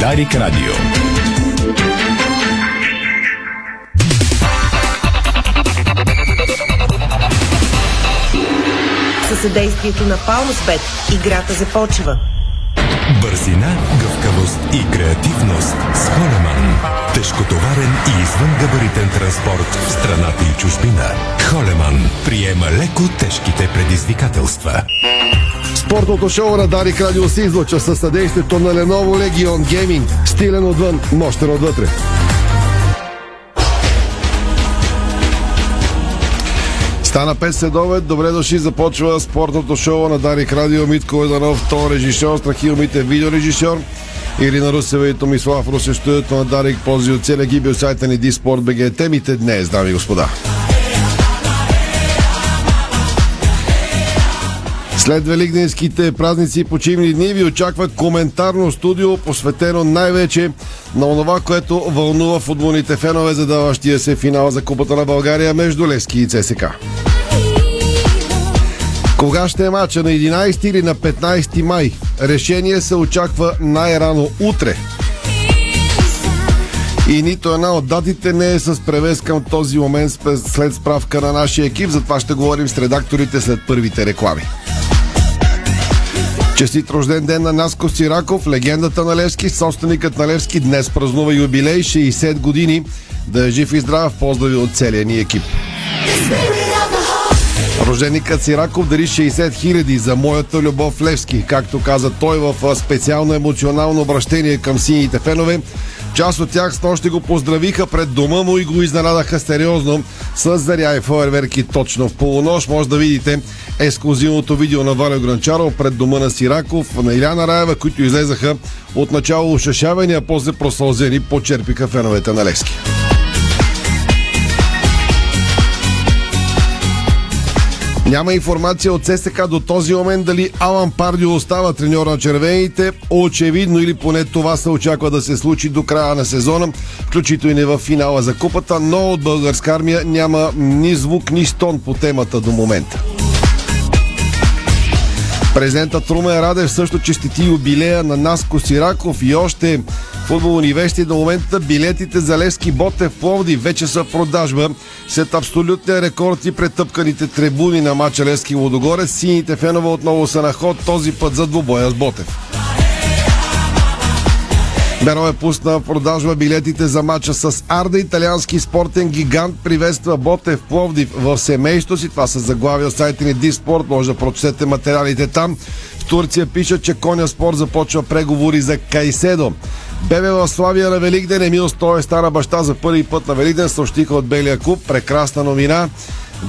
Дарик Радио. Със съдействието на Палмспет играта започва. Бързина, гъвкавост и креативност с Холеман. Тежкотоварен и извънгабаритен транспорт в страната и чужбина. Холеман приема леко тежките предизвикателства. Спортното шоу на Дарик Радио се излъчва със съдействието на Lenovo Legion Gaming. Стилен отвън, мощен отвътре. Стана 5 следове, добре дошли, започва спортното шоу на Дарик Радио, Митко Еданов, тон режисьор, Страхил Мите, видеорежисьор. Ирина Русева и Томислав Русев, студиото на Дарик, пози от целия гиби от сайта ни Диспорт БГ. Темите днес, дами и господа. След великденските празници и почивни дни ви очаква коментарно студио, посветено най-вече на онова, което вълнува футболните фенове, задаващия се финал за Купата на България между Лески и ЦСК. Кога ще е мача? На 11 или на 15 май? Решение се очаква най-рано утре. И нито една от датите не е с превес към този момент след справка на нашия екип. Затова ще говорим с редакторите след първите реклами. Честит рожден ден на Наско Сираков, легендата на Левски, собственикът на Левски днес празнува юбилей 60 години. Да е жив и здрав, поздрави от целия ни екип. Роженикът Сираков дари 60 хиляди за моята любов Левски, както каза той в специално емоционално обращение към сините фенове. Част от тях с нощи го поздравиха пред дома му и го изненадаха сериозно с заря и фойерверки точно в полунощ. Може да видите ексклюзивното видео на Валио Гранчаров пред дома на Сираков, на Иляна Раева, които излезаха от начало ушашавани, а после просълзени, почерпиха феновете на Левски. Няма информация от ССК до този момент дали Алан Пардио остава треньор на червените. Очевидно или поне това се очаква да се случи до края на сезона, включително и в финала за купата, но от българска армия няма ни звук, ни стон по темата до момента. Президентът Румен Радев също честити юбилея на Наско Сираков и още футболни вещи. До момента билетите за Левски Ботев Пловди вече са в продажба. След абсолютния рекорд и претъпканите трибуни на мача Левски Лодогорец, сините фенове отново са на ход, този път за двубоя с Ботев. Беро е пусна в продажба билетите за мача с Арда. Италиански спортен гигант приветства Ботев Пловдив в семейство си. Това са заглавия от сайта ни Диспорт. Може да прочетете материалите там. В Турция пишат, че Коня Спорт започва преговори за Кайседо. Бебе в Славия на Великден Емил Стоев стана баща за първи път на Великден. Съобщиха от Белия клуб. Прекрасна новина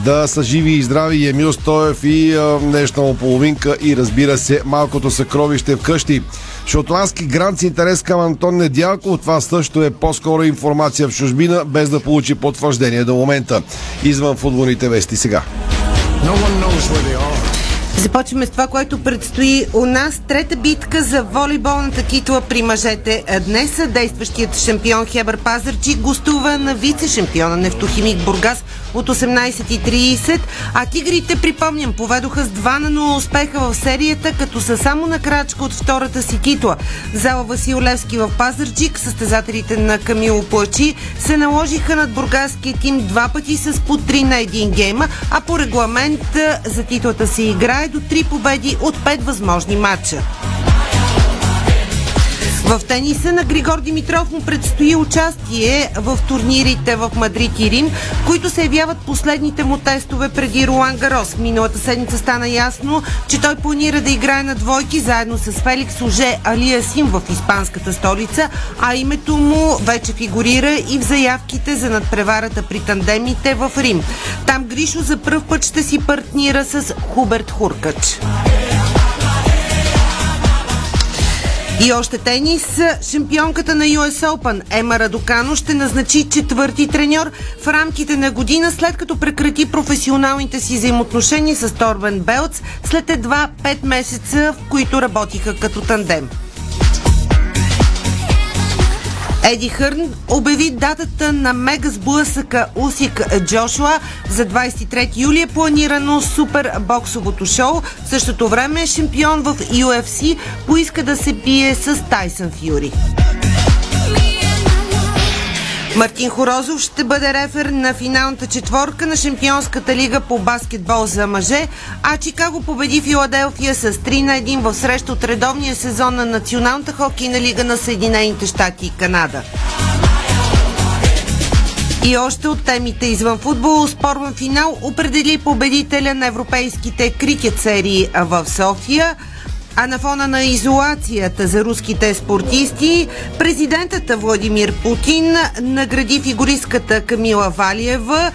да са живи и здрави Емил Стоев и а, днешна му половинка и разбира се малкото съкровище вкъщи. Шотландски грант с интерес към Антон Недялков. Това също е по-скоро информация в чужбина, без да получи потвърждение до момента. Извън футболните вести сега. No Започваме с това, което предстои у нас. Трета битка за волейболната титла при мъжете. Днес действащият шампион Хебър Пазарчи гостува на вице-шампиона Нефтохимик Бургас от 18.30, а тигрите, припомням, поведоха с 2 на 0 успеха в серията, като са само на крачка от втората си титла. Зала Васил Левски в Пазарчик, състезателите на Камило Плачи, се наложиха над бургаския тим два пъти с по 3 на един гейма, а по регламент за титлата се играе до 3 победи от 5 възможни матча. В тениса на Григор Димитров му предстои участие в турнирите в Мадрид и Рим, които се явяват последните му тестове преди Руан Гарос. Миналата седмица стана ясно, че той планира да играе на двойки заедно с Феликс Оже Алия Сим в испанската столица, а името му вече фигурира и в заявките за надпреварата при тандемите в Рим. Там Гришо за първ път ще си партнира с Хуберт Хуркач. И още тенис. Шампионката на US Open Ема Радокано ще назначи четвърти треньор в рамките на година, след като прекрати професионалните си взаимоотношения с Торбен Белц след едва 5 месеца, в които работиха като тандем. Еди Хърн обяви датата на мега сблъсъка Усик Джошуа за 23 юли е планирано супер боксовото шоу. В същото време шампион в UFC поиска да се бие с Тайсън Фюри. Мартин Хорозов ще бъде рефер на финалната четворка на Шампионската лига по баскетбол за мъже, а Чикаго победи Филаделфия с 3 на 1 в среща от редовния сезон на Националната хокейна лига на Съединените щати и Канада. И още от темите извън футбол, спорван финал определи победителя на европейските крикет серии в София. А на фона на изолацията за руските спортисти, президентът Владимир Путин награди фигуристката Камила Валиева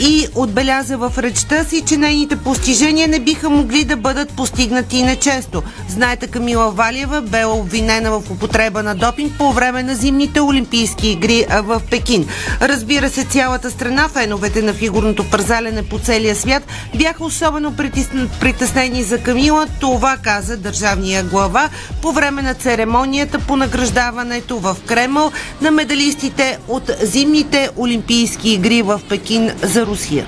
и отбеляза в речта си, че нейните постижения не биха могли да бъдат постигнати нечесто. Знаете, Камила Валиева бе обвинена в употреба на допинг по време на зимните олимпийски игри в Пекин. Разбира се, цялата страна, феновете на фигурното пързалене по целия свят бяха особено притеснени за Камила. Това каза държавния глава по време на церемонията по награждаването в Кремъл на медалистите от зимните олимпийски игри в Пекин за Русия.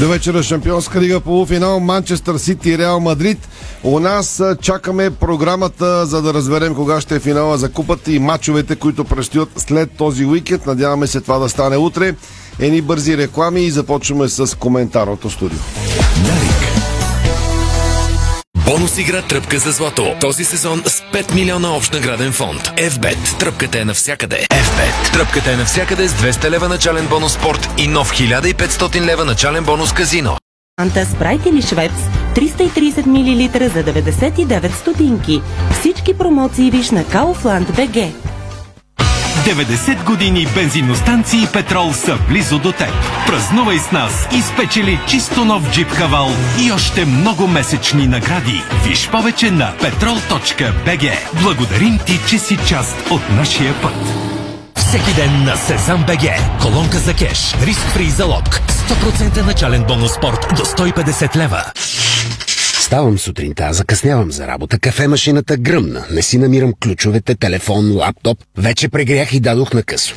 До вечера Шампионска лига полуфинал Манчестър Сити и Реал Мадрид. У нас чакаме програмата, за да разберем кога ще е финала за купата и матчовете, които предстоят след този уикенд. Надяваме се това да стане утре. Ени бързи реклами и започваме с коментарното студио. Бонус игра Тръпка за злато. Този сезон с 5 милиона общ награден фонд. FBET. Тръпката е навсякъде. FBET. Тръпката е навсякъде с 200 лева начален бонус спорт и нов 1500 лева начален бонус казино. Анта Спрайт или Швепс 330 мл за 99 стотинки. Всички промоции виж на Kaufland BG. 90 години бензиностанции Петрол са близо до теб. Празнувай с нас и спечели чисто нов джип Хавал и още много месечни награди. Виж повече на petrol.bg. Благодарим ти, че си част от нашия път. Всеки ден на Сезам БГ. Колонка за кеш. Риск фри залог. 100% начален бонус спорт до 150 лева. Ставам сутринта, закъснявам за работа, кафемашината гръмна, не си намирам ключовете, телефон, лаптоп, вече прегрях и дадох на късо.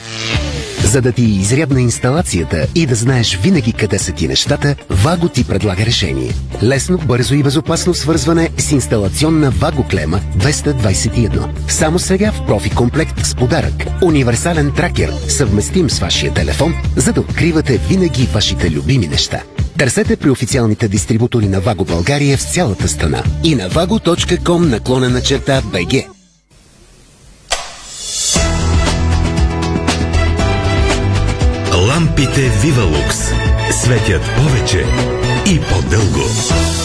За да ти изрядна инсталацията и да знаеш винаги къде са ти нещата, Ваго ти предлага решение. Лесно, бързо и безопасно свързване с инсталационна Ваго клема 221. Само сега в профи комплект с подарък. Универсален тракер, съвместим с вашия телефон, за да откривате винаги вашите любими неща. Търсете при официалните дистрибутори на Ваго България в цялата страна и на vago.com наклонена черта BG. Лампите Вивалукс светят повече и по-дълго.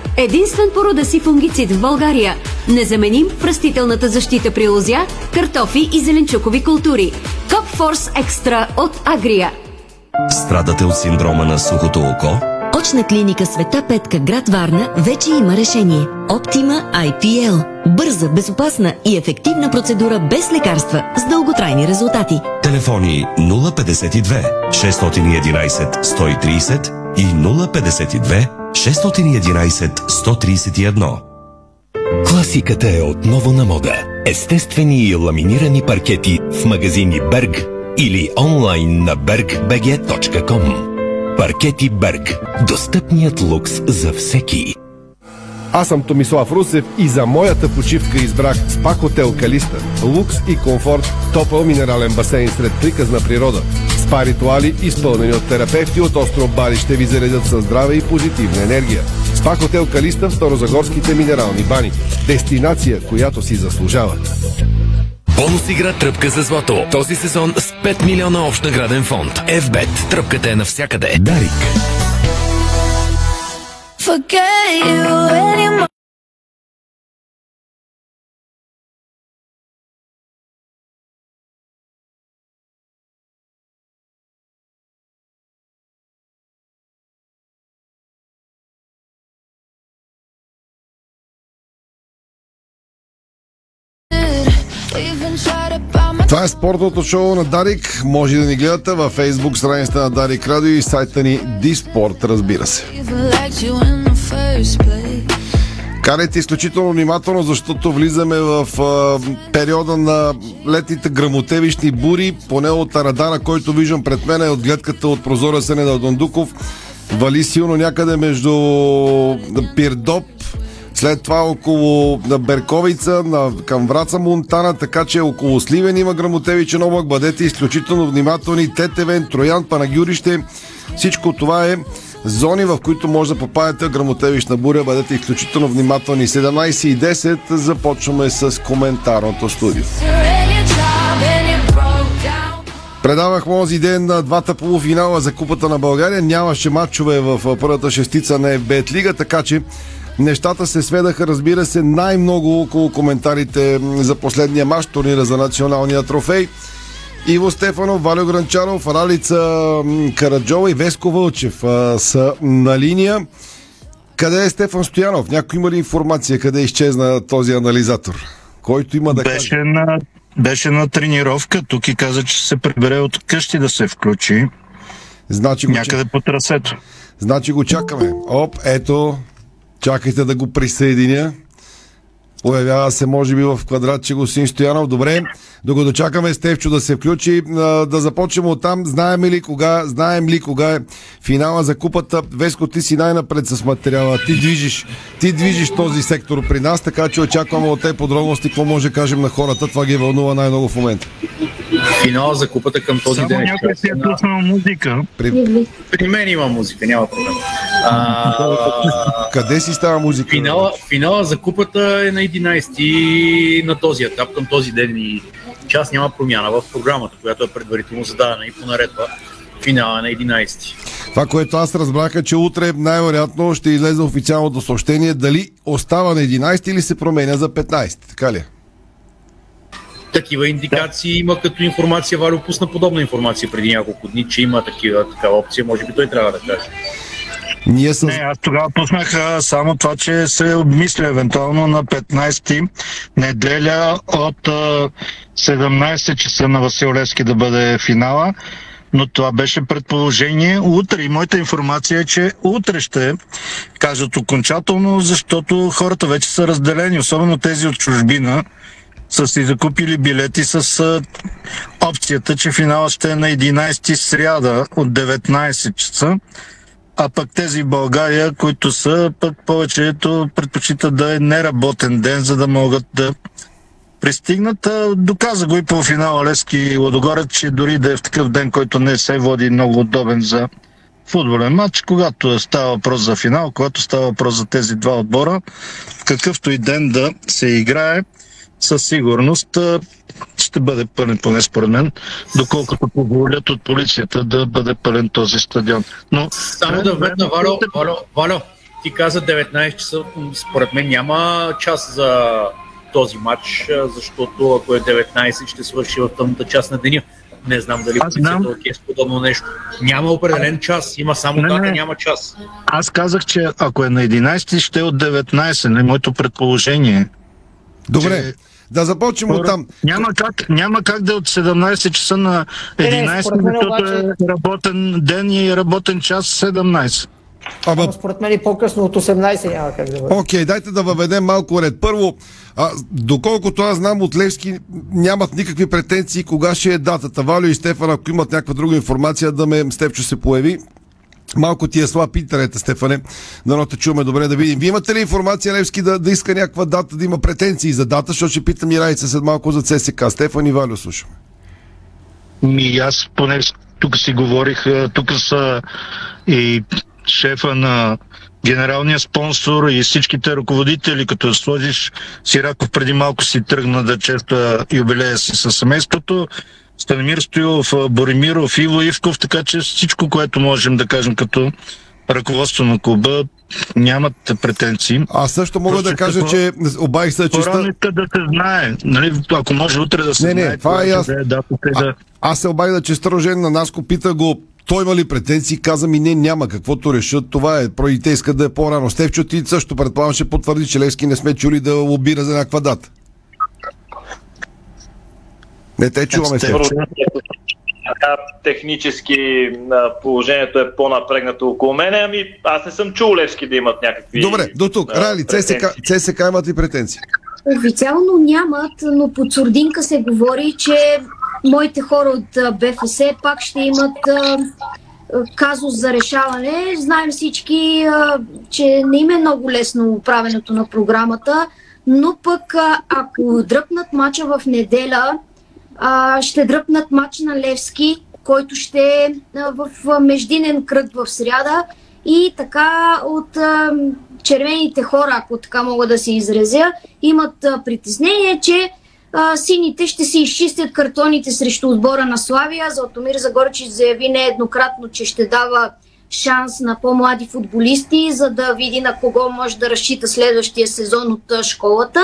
Единствен по рода си фунгицид в България. Незаменим в растителната защита при лозя, картофи и зеленчукови култури. Копфорс Екстра от Агрия. Страдате от синдрома на сухото око? Очна клиника Света Петка, град Варна, вече има решение. Оптима IPL. Бърза, безопасна и ефективна процедура без лекарства с дълготрайни резултати. Телефони 052 611 130 и 052 611 131. Класиката е отново на мода. Естествени и ламинирани паркети в магазини Берг или онлайн на bergbg.com. Паркети Берг. Достъпният лукс за всеки. Аз съм Томислав Русев и за моята почивка избрах СПА Хотел Калиста. Лукс и комфорт, топъл минерален басейн сред приказна природа. СПА ритуали, изпълнени от терапевти от остров Бали, ще ви заредят със здраве и позитивна енергия. СПА Хотел Калиста в Старозагорските минерални бани. Дестинация, която си заслужава. Бонус игра Тръпка за злато. Този сезон с 5 милиона общ награден фонд. FBET. Тръпката е навсякъде. Дарик. forget you anymore. Е спортното шоу на Дарик. Може да ни гледате във Facebook страницата на Дарик Радио и сайта ни Диспорт, разбира се. Карайте изключително внимателно, защото влизаме в а, периода на летните грамотевищни бури, поне от радара, който виждам пред мен, е от гледката от прозора Сенеда Дондуков. Вали силно някъде между Пирдоп, след това около на Берковица, на, към Враца Монтана, така че около Сливен има грамотевичен облак. Бъдете изключително внимателни. Тетевен, Троян, Панагюрище. Всичко това е зони, в които може да попадете грамотевична буря. Бъдете изключително внимателни. 17.10 започваме с коментарното студио. So in your job and it broke down. Предавах онзи ден на двата полуфинала за Купата на България. Нямаше матчове в първата шестица на FBET Лига, така че нещата се сведаха, разбира се, най-много около коментарите за последния матч, турнира за националния трофей. Иво Стефанов, Валио Гранчаров, Ралица Караджова и Веско Вълчев а, са на линия. Къде е Стефан Стоянов? Някой има ли информация къде изчезна този анализатор? Който има да каже. Беше на, беше на тренировка тук и каза, че се прибере от къщи да се включи. Значи го, Някъде по трасето. Значи го чакаме. Оп, ето, чакайте да го присъединя. Появява се, може би, в квадрат, че Госин Стоянов. Добре, докато чакаме Стевчо да се включи, да започнем от там. Знаем ли кога, знаем ли кога е финала за купата? Веско, ти си най-напред с материала. Ти движиш, ти движиш този сектор при нас, така че очакваме от те подробности, какво може да кажем на хората. Това ги вълнува най-много в момента. Финала за купата към този Само ден. е някой си е на- пуснал музика. При... При мен има музика, няма проблем. А, Къде си става музика? финала, финала за купата е на 11 на този етап, към този ден и час няма промяна в програмата, която е предварително зададена и по наредба. Финала на 11. Това, което аз разбрах е, че утре най-вероятно ще излезе официалното съобщение дали остава на 11 или се променя за 15. Така ли? е? Такива индикации има като информация. Валю пусна подобна информация преди няколко дни, че има такива, такава опция. Може би той трябва да каже. Ние с... Не, аз тогава пуснах а, само това, че се обмисля евентуално на 15 неделя от а, 17 часа на Васил Левски да бъде финала. Но това беше предположение утре. И моята информация е, че утре ще кажат окончателно, защото хората вече са разделени, особено тези от чужбина са си закупили билети с опцията, че финала ще е на 11 сряда от 19 часа. А пък тези в България, които са, пък повечето предпочитат да е неработен ден, за да могат да пристигнат. Доказа го и по финала Лески Лодогорец, че дори да е в такъв ден, който не се води много удобен за футболен матч, когато става въпрос за финал, когато става въпрос за тези два отбора, какъвто и ден да се играе, със сигурност ще бъде пълен, поне според мен, доколкото позволят от полицията да бъде пълен този стадион. Но Само да вметна, Валю, Валю, Валю, ти каза 19 часа, според мен няма час за този матч, защото ако е 19 ще свърши в тъмната част на деня. Не знам дали Аз знам. полицията е с подобно нещо. Няма определен час, има само Не, дата, не. няма час. Аз казах, че ако е на 11, ще е от 19, не моето предположение. Добре, Че- да започнем от там. Няма как, няма как да е от 17 часа на 11, според мен защото обаче- е работен ден и работен час 17. Ама, Но според мен и по-късно от 18 няма как да бъде. окей, дайте да въведем малко ред. Първо, а, доколкото аз знам от Левски, нямат никакви претенции кога ще е датата. Валю и Стефан, ако имат някаква друга информация, да ме Стефчо се появи. Малко ти е слаб интернета, Стефане. Дано те чуваме добре да видим. Вие имате ли информация Левски да, да иска някаква дата, да има претенции за дата, защото ще питам и Райца след малко за ЦСК. Стефан и Валю слушаме. Ми аз поне тук си говорих, тук са и шефа на генералния спонсор и всичките ръководители, като сложиш Сираков преди малко си тръгна да чества юбилея си със семейството, Станимир Стоилов, а, Боримиров, Иво Ивков, така че всичко, което можем да кажем като ръководство на клуба, нямат претенции. Аз също мога Просто да кажа, какво- че обайх се. По-рано иска да се знае. Нали, ако може утре да се Не, не, знае, това е когато ясно. да е да... Аз се обадих да честа рожен на Наско, пита го, той има ли претенции, каза ми не, няма, каквото решат, това е, про и те искат да е по-рано. Стевчо, ти също предполагам ще потвърди, че Левски не сме чули да лобира за някаква дата. Не те чуваме се. Така, технически положението е по-напрегнато около мене, ами аз не съм чул Левски да имат някакви... Добре, до тук. Рали, ЦСК. ЦСК имат ли претенции? Официално нямат, но под сурдинка се говори, че моите хора от БФС пак ще имат казус за решаване. Знаем всички, а, че не им е много лесно правенето на програмата, но пък а, ако дръпнат мача в неделя, а, ще дръпнат матч на Левски, който ще е в междинен кръг в сряда и така от а, червените хора, ако така мога да се изразя, имат а, притеснение, че а, сините ще си изчистят картоните срещу отбора на Славия. Златомир Загорчич заяви нееднократно, че ще дава шанс на по-млади футболисти, за да види на кого може да разчита следващия сезон от школата.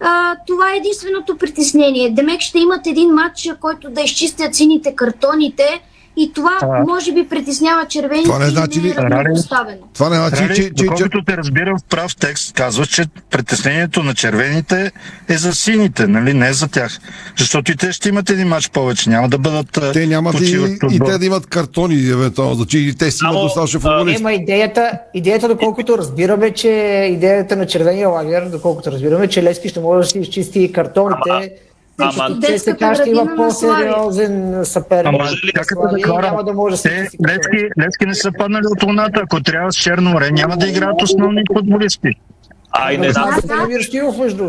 А, това е единственото притеснение. Демек ще имат един матч, който да изчистят сините картоните и това А. може би притеснява червените Това не значи не ли- е равнопоставено. Това не значи, Рали, че, че, че... доколкото те разбирам в прав текст, казваш, че притеснението на червените е за сините, нали? Не за тях. Защото и те ще имат един матч повече, няма да бъдат Те нямат и, и те да имат картони, евентуално. Значи и те си имат достатъчно футболисти. Има идеята, идеята, доколкото разбираме, че идеята на червения лагер, доколкото разбираме, че Лески ще може да си изчисти картоните. Ама- Те се ще има по-сериозен съперник. Ама, на чакайте Славия да и хора. няма да може Те, изчисти Левски, Левски не са паднали от луната. Ако трябва с Черно море, няма да играят основни футболисти. А, и не знам.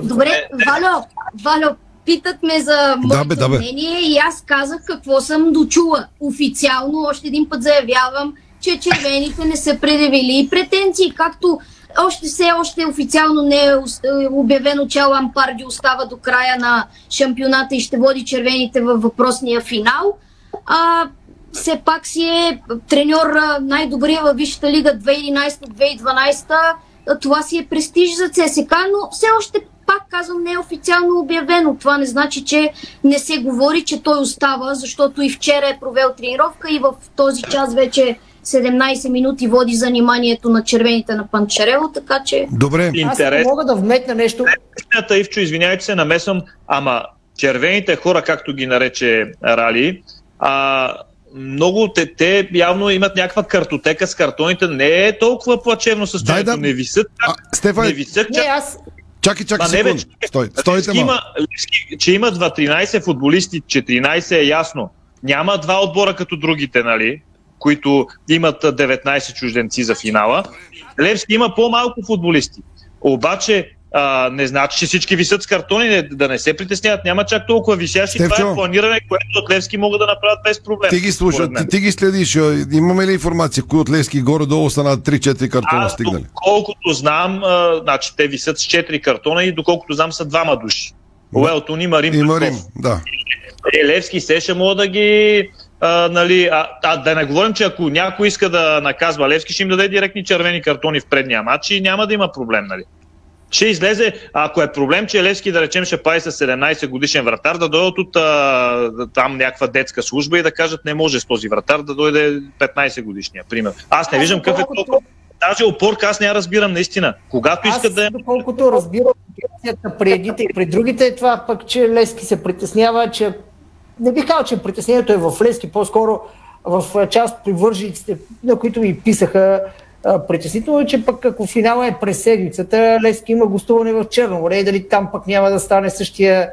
Добре, Валю, Валю, питат ме за моето бе, да, бе. мнение и аз казах какво съм дочула. Официално още един път заявявам, че червените не са предявили претенции, както още все още официално не е е обявено, че Алан Парди остава до края на шампионата и ще води червените във въпросния финал. А, все пак си е треньор най-добрия във Висшата лига 2011-2012. А, Това си е престиж за ЦСК, но все още пак казвам, не е официално обявено. Това не значи, че не се говори, че той остава, защото и вчера е провел тренировка и в този час вече 17 минути води заниманието на червените на Панчарело, така че... Добре. Аз не мога да вметна нещо. Ивчо, извинявай, че се намесвам, ама червените хора, както ги нарече Рали, а, много те, те явно имат някаква картотека с картоните. Не е толкова плачевно състоянието. да- Не висят чак, Стефан, не висят Не, чак, аз Чакай, чакай Ма не, бе. Стой, стойте има, Левски, че има 2-13 футболисти, 14 е ясно. Няма два отбора като другите, нали? Които имат а, 19 чужденци за финала. Левски има по-малко футболисти. Обаче а, не значи, че всички висят с картони, не, да не се притесняват. Няма чак толкова висящи. Това Стефчо. е планиране, което от Левски могат да направят без проблем. Ти ги слушаш, ти, ти ги следиш. а, Имаме ли информация, кои от Левски горе-долу са на 3-4 картона Аз, стигнали? доколкото знам, а, значи те висят с 4 картона и доколкото знам са двама души. Уелтон има Рим. Има. Рим, да. Е, Левски се ще мога да ги... А, нали, а, а, да не говорим, че ако някой иска да наказва Левски, ще им даде директни червени картони в предния матч и няма да има проблем. Нали. Ще излезе, ако е проблем, че Левски, да речем, ще прави с 17 годишен вратар, да дойдат от а, там някаква детска служба и да кажат не може с този вратар да дойде 15 годишния, пример. Аз не виждам какъв е толкова. Даже опорка аз не я разбирам наистина. Когато Аз, искат да... доколкото разбирам ситуацията при едните и при другите, е това пък, че Лески се притеснява, че не бих казал, че притеснението е в Лески, по-скоро в част от привържениците, на които ми писаха притеснително, е, че пък ако финала е през седмицата, Лески има гостуване в Черно море и дали там пък няма да стане същия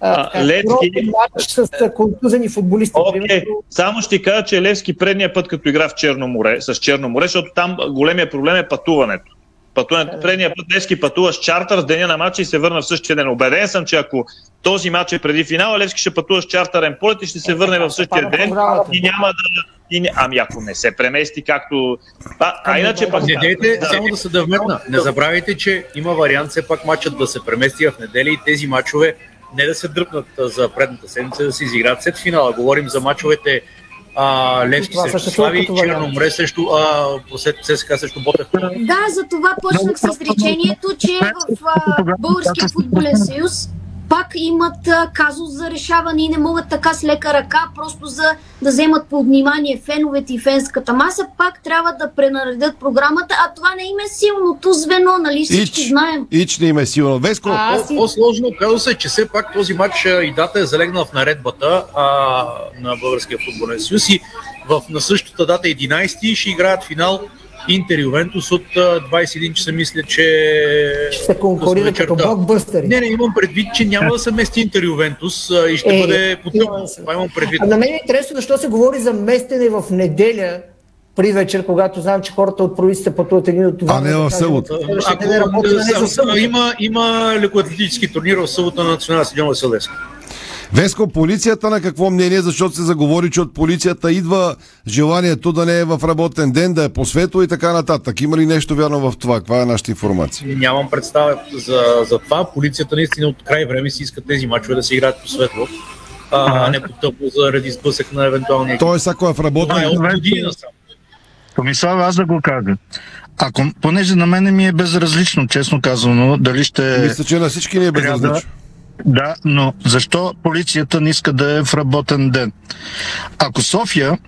а, така, Левски- матч с контузени футболисти. Окей, само ще кажа, че Левски предния път, като игра в Черно море, с Черно море, защото там големия проблем е пътуването. Пътуването. Предния път Левски пътува с чартър с деня на матча и се върна в същия ден. Обеден съм, че ако този матч е преди финала, Левски ще пътува с чартърен полет и ще се върне в същия ден и няма да... И не, ами ако не се премести както... А, а иначе пък... Не дейте само да се да вметна. Не забравяйте, че има вариант все пак матчът да се премести в неделя и тези матчове не да се дръпнат за предната седмица, да се изиграят след финала. Говорим за матчовете а, Левски Това срещу Слави. Черно море срещу а, след ЦСКА срещу Ботев. Да, за това почнах с изречението, че в а, Българския футболен съюз пак имат а, казус за решаване и не могат така с лека ръка, просто за да вземат под внимание феновете и фенската маса, пак трябва да пренаредят програмата, а това не им е силното звено, нали всички Ич, знаем. ич не им е силно. Веско, А, По- По-сложно казва се, че все пак този матч и дата е залегнала в наредбата а, на Българския футболен съюз и в, на същата дата 11 ще играят финал Интер Ювентус от а, 21 часа, мисля, че... Ще се конкурира като вечерта. блокбъстери. Не, не, имам предвид, че няма да се мести Интер Ювентус а, и ще Е, бъде потъпно. Това имам предвид. А на мен е интересно защо се говори за местене в неделя при вечер, когато знам, че хората от провинцията пътуват един от това. А не в събота. Ако, не работи, да не събота. има, има лекоатлетически турнир в събота на национална стадион Васил Левски. Веско, полицията на какво мнение, защото се заговори, че от полицията идва желанието да не е в работен ден, да е по светло и така нататък. Има ли нещо вярно в това? Каква е нашата информация? Нямам представа за, за това. Полицията наистина от край време си иска тези мачове да се играят по светло, а не по тъпо заради сблъсък на евентуалния. Тоест, ако е в работен Това е от насам. Томислав, аз да го кажа. Ако, понеже на мене ми е безразлично, честно казано, дали ще... Мисля, че на всички ни е безразлично. Да, но защо полицията не иска да е в работен ден? Ако София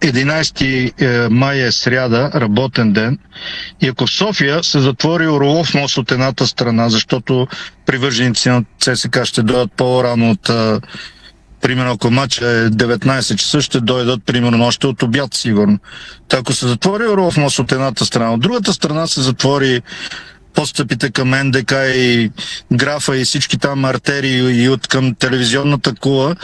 11 е, май е сряда, работен ден, и ако в София се затвори Орлов мост от едната страна, защото привърженици на ЦСК ще дойдат по-рано от а, примерно ако матча е 19 часа, ще дойдат примерно още от обяд сигурно. Та ако се затвори Орлов мост от едната страна, от другата страна се затвори подстъпите към НДК и графа и всички там артерии и от към телевизионната кула,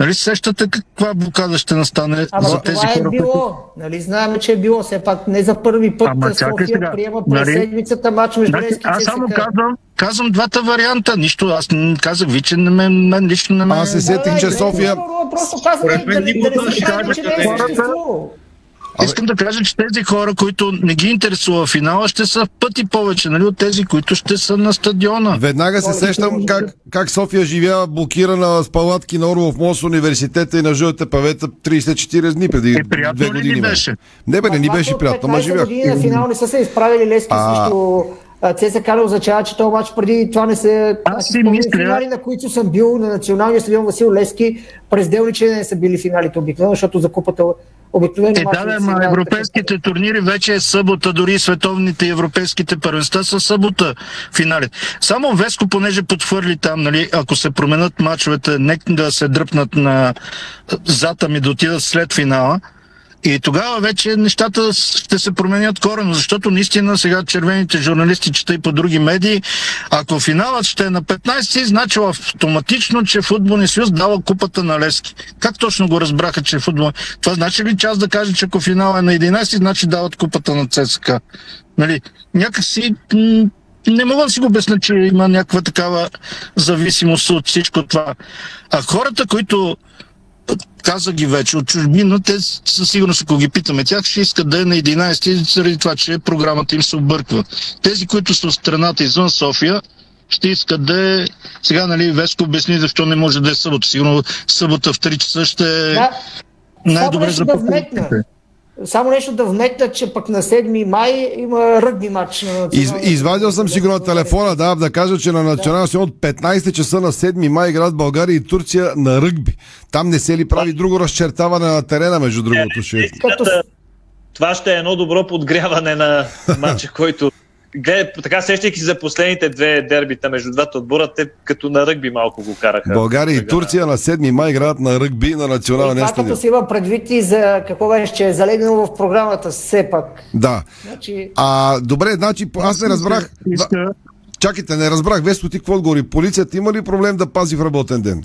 нали се сещате каква блокада ще настане Ама за тези това е хора, било. които... Нали, знаем, че е било. Все пак не за първи път Ама София сега, приема през нали? седмицата матч между Значи, аз само казвам, казвам двата варианта. Нищо, аз казах ви, че не ме, мен лично не ме... Аз се сетих, че София... Просто казвам, Според мен да, да, никога да не ще се Искам да кажа, че тези хора, които не ги интересува финала, ще са в пъти повече, нали, от тези, които ще са на стадиона. Веднага се сещам как, как София живява блокирана с палатки на Орлов мост, университета и на жълте павета 34 дни преди Е, приятно две ли години. ни май. беше? Не бе, не ни беше приятно, ма 15 живях. години на финал не са се изправили Лески А. срещу а, ЦСКА не означава, че този матч преди това не се... Аз си мисля- Финали, на които съм бил на националния стадион Васил Левски, през Делниче не са били финалите обикновено, защото за купата обикновено Е, да, да, ма европейските турнири вече е събота, дори световните и европейските първенства са събота финали. Само Веско, понеже подхвърли там, нали, ако се променят мачовете, нека да се дръпнат на зата ми да отидат след финала. И тогава вече нещата ще се променят корено, защото наистина сега червените журналисти чета и по други медии. Ако финалът ще е на 15, значи автоматично, че футболния съюз дава купата на Лески. Как точно го разбраха, че футбол... Това значи ли, аз да кажа, че ако финал е на 11, значи дават купата на ЦСКА? Нали? Някакси не мога да си го обясня, че има някаква такава зависимост от всичко това. А хората, които каза ги вече от чужбина, те със сигурност, ако ги питаме тях, ще искат да е на 11 заради това, че програмата им се обърква. Тези, които са от страната извън София, ще искат да е... Сега, нали, Веско обясни защо не може да е събота. Сигурно събота в 3 часа ще е Да. най-добре за да. Само нещо да вметна, че пък на 7 май има ръгби матч на Из, извадил съм си го на телефона, да, да кажа, че на националния стадион от 15 часа на 7 май играят България и Турция на ръгби. Там не се ли прави друго разчертаване на терена, между другото? Ще... Това ще е едно добро подгряване на матча, който Гледай, така сещайки се за последните две дербита между двата отбора, те като на ръгби малко го караха. България и Турция на 7 май играят на ръгби на И националния това като стадион. си има предвид и за какво беше, че е залегнало в програмата все пак. Да. Значи, А, добре, значи аз не разбрах. Иска... Чакайте, не разбрах. Весто, ти какво отговори? Полицията има ли проблем да пази в работен ден?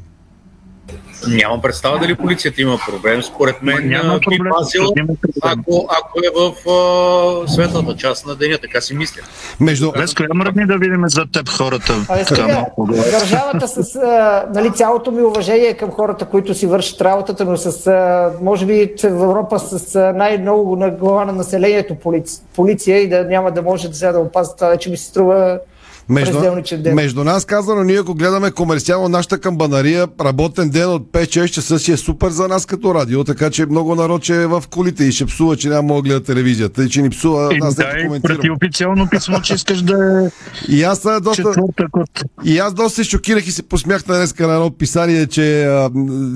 Нямам представа дали полицията има проблем. Според мен Няма а, би проблем, пазил, няма ако, ако е в а, светлата част на деня, така си мисля. Между... Веско, я мръдни да видим за теб хората. Така, сега, държавата с а, нали, цялото ми уважение към хората, които си вършат работата, но с, а, може би в Европа с а, най-много на глава на населението полиция, полиция и да няма да може да сега да опазят това, вече ми се струва Между, ден. между нас казано, ние ако гледаме комерциално нашата камбанария, работен ден от 5-6 часа си е супер за нас като радио, така че много народ че е в колите и ще псува, че няма да гледа телевизията и че ни псува, Е, аз да, да и коментирам. прати официално писмо, че искаш да е И аз а, доста... четвъртък от... И аз доста се шокирах и се посмях на днеска на едно писание, че а,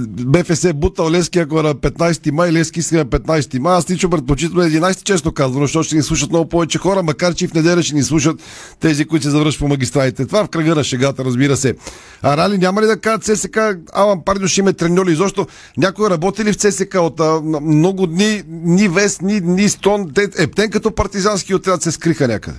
БФС бутал Лески, ако е на 15 май, Лески си на 15 май. Аз лично предпочитам на 11, често казвам, защото ще ни слушат много повече хора, макар че и в неделя ще ни слушат тези, които се завършват по магистралите. Това в кръга на шегата, разбира се. А Рали няма ли да кажат ЦСК, Алан Пардио ще има треньори, защото някой работи ли в ЦСК от а, много дни, ни Вест, ни, ни Стон, те, ептен като партизански отряд се скриха някъде.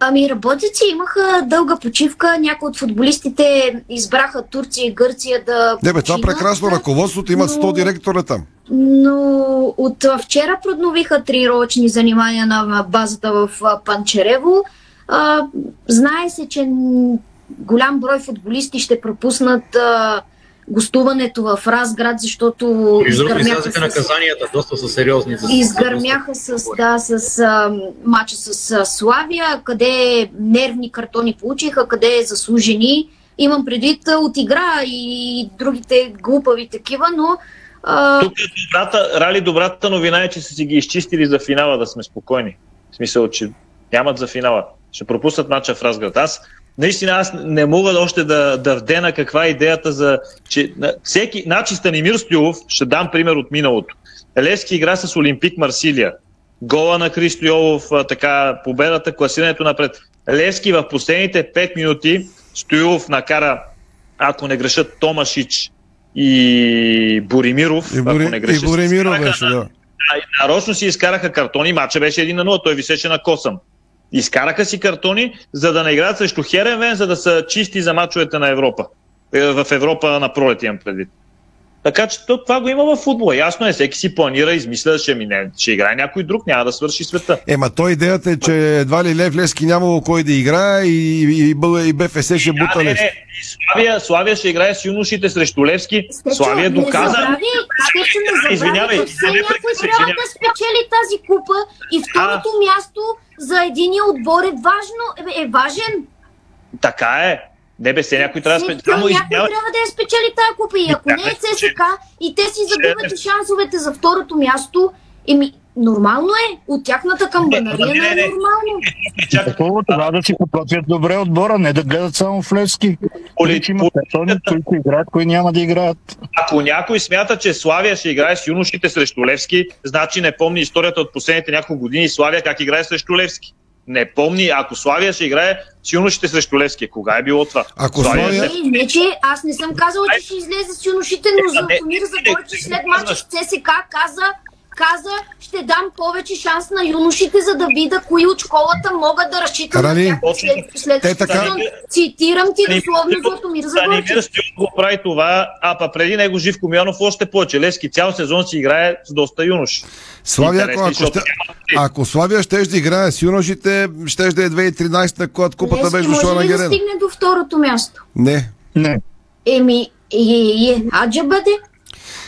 Ами работници имаха дълга почивка, някои от футболистите избраха Турция и Гърция да Не бе, това прекрасно ръководството, имат 100 директора там. Но от вчера подновиха тренировъчни занимания на базата в Панчерево. А, знае се, че голям брой футболисти ще пропуснат а, гостуването в Разград, защото изгърмяха с, наказанията, доста са сериозни. За изгърмяха с, да, с а, матча с а, Славия, къде нервни картони получиха, къде заслужени. Имам предвид а, от игра и другите глупави такива, но а, Тук е добрата, Рали, добрата новина е, че са си ги изчистили за финала, да сме спокойни. В смисъл, че нямат за финала. Ще пропуснат мача в Разград. Аз наистина аз не мога още да, да вдена каква е идеята за... Че, на, всеки, значи Станимир Стоилов, ще дам пример от миналото. Левски игра с Олимпик Марсилия. Гола на Христо Йолов, така, победата, класирането напред. Левски в последните 5 минути Стоилов накара, ако не грешат, Томашич и Боримиров, И, ако Бори, не и греша, Боремиро си изкараха беше, да. и нарочно си изкараха картони, матча беше 1 на 0, той висеше на косъм. Изкараха си картони, за да не играят срещу Херенвен, за да са чисти за мачовете на Европа. Е, В Европа на пролет имам предвид. Така че то- това го има в футбола. Ясно е, всеки си планира, измисля, ще, мине, ще играе някой друг, няма да свърши света. Ема той идеята е, че едва ли Лев Лески нямало кой да играе и, и, и, и БФС ще бута А, не, не, Славия, Славия ще играе с юношите срещу Левски. Славия не доказа. Стефчо, не забрави, Извинявай, някой прекъсвай, трябва извинявай. да спечели тази купа и второто място за единия отбор е важно, е, е важен. Така е. Не се някой трябва да спе... Той Само някой трябва да я спечели тази купа и ако не е ЦСК и те си загубят и шансовете за второто място, еми, нормално е. От тяхната камбанария не, е нормално. Такова това да си подготвят добре отбора, не да гледат само в Левски. Коли има персони, които играят, кои няма да играят. Ако някой смята, че Славия ще играе с юношите срещу Левски, значи не помни историята от последните няколко години Славия как играе срещу Левски. Не помни, ако Славия ще играе с юношите срещу Левски. Кога е било това? Ако Славия... Не, не, че аз не съм казала, че ще излезе с юношите, но Златомир Загорчев след мача с ЦСК каза, каза, ще дам повече шанс на юношите, за да видя кои от школата могат да разчитат на тях след, след те така- сезон. Цитирам ти дословно Златомир Загорчев. Го прави това, а па преди него Живко Миланов още повече. Левски цял сезон си играе с доста юноши. Славия, ако, ако, ще, ако Славия ще да играе с юношите, ще да е 2013, когато купата беше дошла може на ли да Герена. стигне до второто място? Не. Не. Еми, е, е, е, аджа бъде.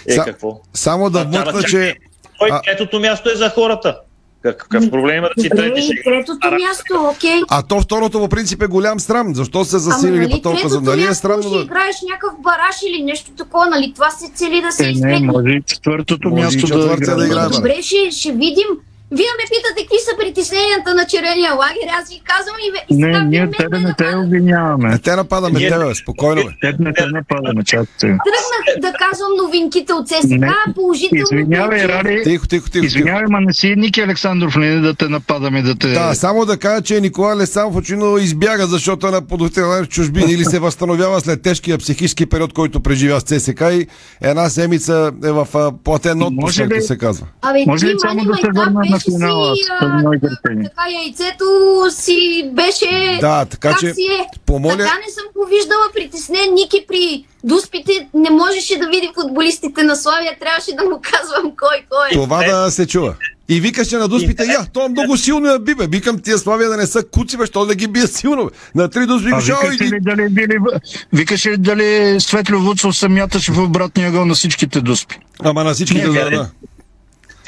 Е, Са- какво? Само да А, вмъкна, че... Той А- третото място е за хората. Какъв проблем има да си трети? ще- третото място, окей. А то второто по принцип е голям срам. Защо се засилили нали по толкова? за- третото Нали е ще да... играеш някакъв бараш или нещо такова, нали? Това се цели да се Е, не, избегне. може и четвъртото Може място да играе, бе. Добре, ще, ще видим. Вие ме питате какви са притесненията на червения лагер, аз ви казвам и, ве- и Не, ние тебе ме не те обвиняваме. Не те нападаме Ние- тебе, бе, спокойно бе. Теб не те нападаме, чакайте. Тръгнах да казвам новинките от ССК, Не. положително. Извинявай, Ради. Тихо, тихо, тихо. Извинявай, ма не си Ники Александров, не да те нападаме, да те... Да, само да кажа, че Никола Лесанов очевидно избяга, защото е на подготвителен в чужбина или се възстановява след тежкия психически период, който преживя с ЦСК и една седмица е в платен отпуск, както се казва. Абе, Може ли само да се върна на финала си, с търпения? Така яйцето си беше... Да, така как че си е. помоля- Така не съм го виждала притеснен. Ники при дуспите не можеше да види футболистите на Славия. Трябваше да му казвам кой кой. е. Това да се чува. И викаше на дуспите, я, то е много силно я би, бе. Викам тия славия да не са куци, бе, що да ги бие силно, бе. На три дуспи викаш и... ли дали били... Викаш ли дали Светло Вуцов се мяташе в обратния гол на всичките дуспи? Ама на всичките, Не, да, да.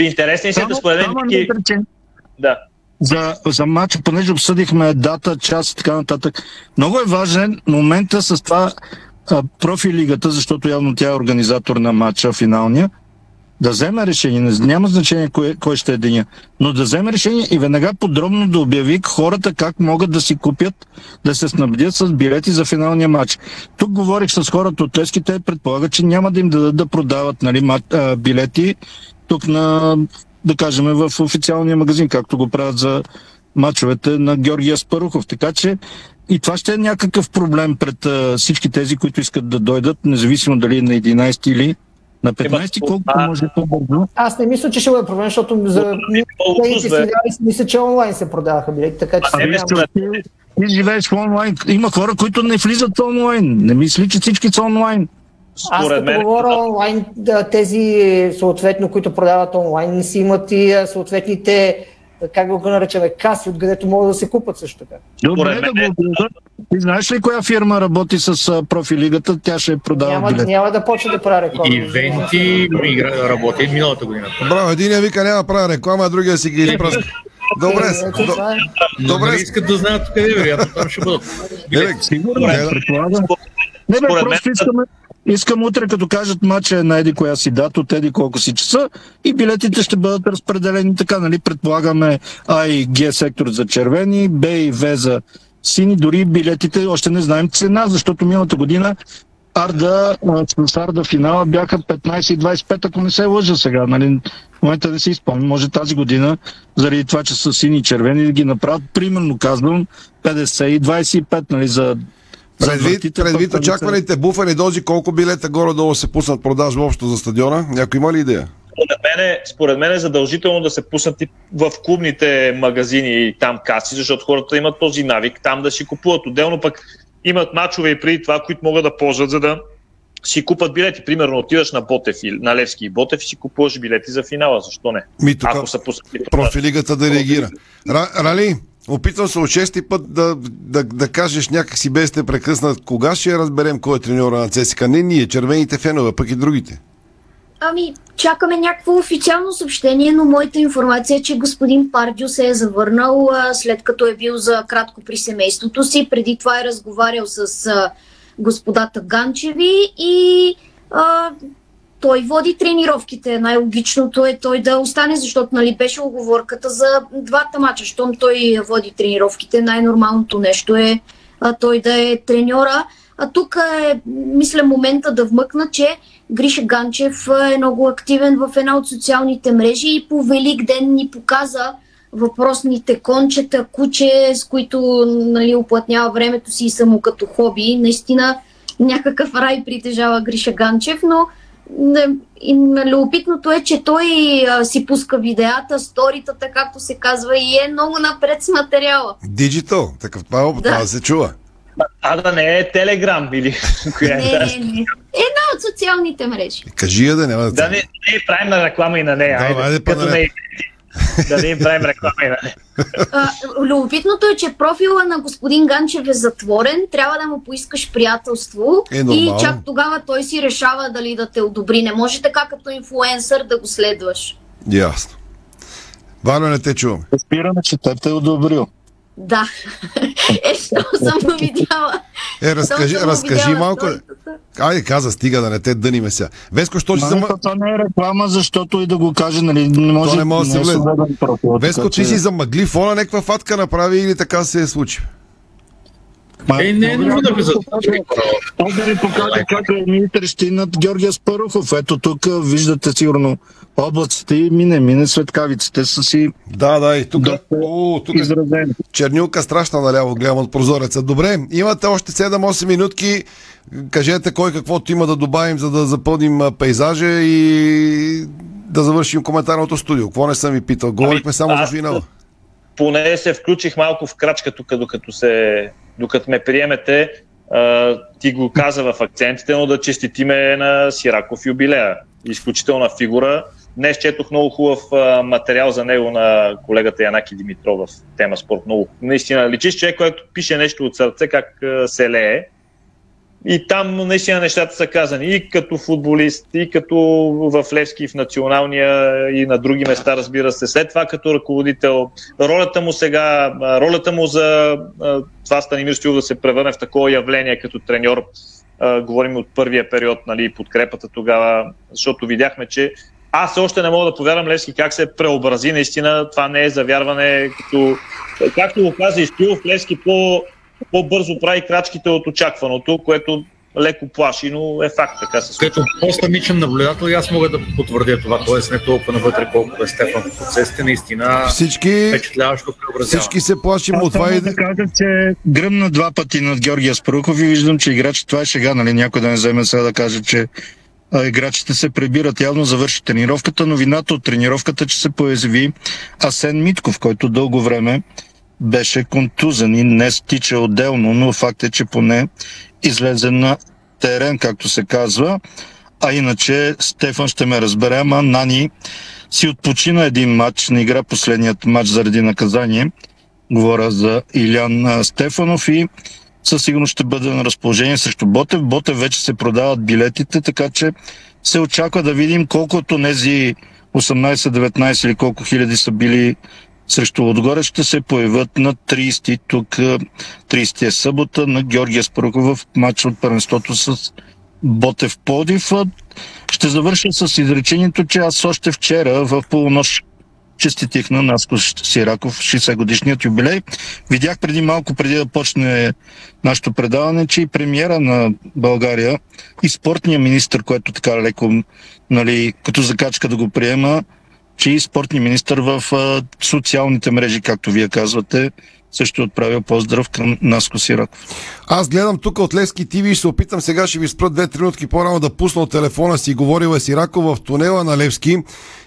Интересни си, Само, според мен. Да. за, за матча, понеже обсъдихме дата, час и така нататък. Много е важен момента с това а, профилигата, защото явно тя е организатор на матча финалния, да вземе решение, няма значение кой, кой ще е деня, но да вземе решение и веднага подробно да обяви хората как могат да си купят, да се снабдят с билети за финалния матч. Тук говорих с хората от Лески, те предполагат, че няма да им дадат да продават нали, билети тук на, да кажем, в официалния магазин, както го правят за мачовете на Георгия Спарухов. Така че и това ще е някакъв проблем пред а, всички тези, които искат да дойдат, независимо дали е на 11 или на 15, колкото може по-бързо. Аз не мисля, че ще бъде проблем, защото за бе. финали си мисля, че онлайн се продаваха билети, така че Ами, сега ти, живееш в онлайн. Има хора, които не влизат в онлайн. Не мисли, че всички са онлайн. Аз като говоря онлайн, да, тези съответно, които продават онлайн, си имат и съответните, как го наричаме, каси, откъдето могат да се купат също така. Добре, да го. Ти знаеш ли коя фирма работи с профилигата? Тя ще продава Няма, билети. няма да почне да правя реклама. Ивенти игра, работи миналата година. Браво, единия вика няма правя реклама, а другия си ги изпръска. Добре, Е, до- е. добре. Нали искат да знаят къде вероятно там ще бъдат. Сигурно, Е, предполагам. Не, бе, Според просто мен- искаме, искам утре, като кажат матча е на еди коя си дата, от еди колко си часа и билетите ще бъдат разпределени така, нали? Предполагаме А и Г сектор за червени, Б и В за сини, дори билетите още не знаем цена, защото миналата година Арда, с Арда финала бяха 15 и 25, ако не се лъжа сега. Нали? В момента не си спомням. Може тази година, заради това, че са сини и червени, да ги направят, примерно казвам, 50 и 25, нали, за Предвид, предвид очакваните буфери дози, колко билета горе-долу се пуснат продажба общо за стадиона? Някой има ли идея? Според мен, е, според мен е задължително да се пуснат и в клубните магазини и там каси, защото хората имат този навик там да си купуват. Отделно пък имат мачове и преди това, които могат да ползват, за да си купат билети. Примерно отиваш на Ботев и на Левски и Ботев и си купуваш билети за финала. Защо не? Ми, тук Ако са пуснати. профилигата да реагира. Ра- Рали, опитвам се от шести път да, да, да кажеш някакси без те прекъснат. Кога ще разберем кой е треньора на ЦСКА? Не ние, червените фенове, пък и другите. Ами, чакаме някакво официално съобщение, но моята информация е, че господин Пардио се е завърнал а, след като е бил за кратко при семейството си. Преди това е разговарял с а, господата Ганчеви и а, той води тренировките. Най-логичното е той да остане, защото нали, беше оговорката за двата мача. Щом той води тренировките, най-нормалното нещо е а, той да е треньора. А тук е, мисля, момента да вмъкна, че Гриша Ганчев е много активен в една от социалните мрежи и по Велик ден ни показа въпросните кончета, куче, с които нали, оплътнява времето си само като хоби. Наистина някакъв рай притежава Гриша Ганчев, но любопитното е, че той а, си пуска видеята, сторитата, както се казва, и е много напред с материала. Диджитал, такъв това, да. това се чува. А да не е Телеграм или коя е Не, не, не. Една от социалните мрежи. Кажи я да няма да... Да не, не правим на реклама и на нея. Да, айде, айде, нея. й- да не им правим реклама и на нея. А, любопитното е, че профила на господин Ганчев е затворен, трябва да му поискаш приятелство Е, и чак тогава той си решава дали да те одобри. Не може така като инфлуенсър да го следваш. Ясно. Валя, не те чуваме. Разбираме, че теб те е одобрил. Да. е, що съм го видяла. Е, разкажи, разкажи видяла малко. Айде, каза, стига да не те дъниме сега. Веско, що Ма, зама... то Това не е реклама, защото и да го каже, нали, не може, То не може да се е влезе. Веско, ти че- си замъгли фона, някаква фатка направи или така се е случи? Ма, Е, не е нужно да влизат. Аз да ви покажа как е ми трещи над Георгия Спарухов. Ето тук виждате сигурно облаците и мине, мине светкавиците са си Да, да, и тук, о, тук изразени. чернилка страшна наляво, гледам от прозореца. Добре, имате още 7-8 минутки. Кажете кой каквото има да добавим, за да запълним пейзажа и да завършим коментарното студио. Какво не съм ви питал? Говорихме само за финала. поне се включих малко в крачка тук, докато, се, докато ме приемете. А, ти го каза в акцентите, но да честитиме на Сираков юбилея. Изключителна фигура. Днес четох много хубав а, материал за него на колегата Янаки Димитров в тема спорт. Много наистина личиш човек, който пише нещо от сърце, как а, се лее. И там наистина нещата са казани и като футболист, и като в Левски, в националния и на други места, разбира се. След това като ръководител, ролята му сега, ролята му за това Станимир Стоилов да се превърне в такова явление като треньор, говорим от първия период, нали, подкрепата тогава, защото видяхме, че аз още не мога да повярвам Левски как се преобрази. Наистина това не е завярване, като, както го каза и Стоилов, Левски по, по-бързо прави крачките от очакваното, което леко плаши, но е факт, така се случва. Като по-стамичен наблюдател, и аз мога да потвърдя това, т.е. не толкова навътре, колкото е Стефан в процесите, наистина Всички, впечатляващо преобразява. всички се плашим от това и да кажа, че гръмна два пъти над Георгия Спарухов и виждам, че играч, това е шега, нали? Някой да не вземе сега да каже, че а, играчите се прибират. Явно завърши тренировката, но вината от тренировката, че се появи Асен Митков, който дълго време беше контузен и не стича отделно, но факт е, че поне излезе на терен, както се казва. А иначе Стефан ще ме разбере, ама Нани си отпочина един матч, не игра последният матч заради наказание. Говоря за Илян Стефанов и със сигурност ще бъде на разположение срещу Ботев. Ботев вече се продават билетите, така че се очаква да видим колко от тези 18-19 или колко хиляди са били срещу отгоре ще се появят на 30 тук, а, 30 е събота на Георгия Спаруков в матч от първенството с Ботев Подив. Ще завърша с изречението, че аз още вчера в полунощ честитих на Наско Сираков 60 годишният юбилей. Видях преди малко, преди да почне нашето предаване, че и премиера на България и спортния министр, което така леко, нали, като закачка да го приема, че и спортния министр в а, социалните мрежи, както вие казвате, също отправя поздрав към Наско Сираков. Аз гледам тук от Левски ТВ и се опитам сега, ще ви спра две-три минутки по-рано да пусна от телефона си. Говорил е Сираков в тунела на Левски.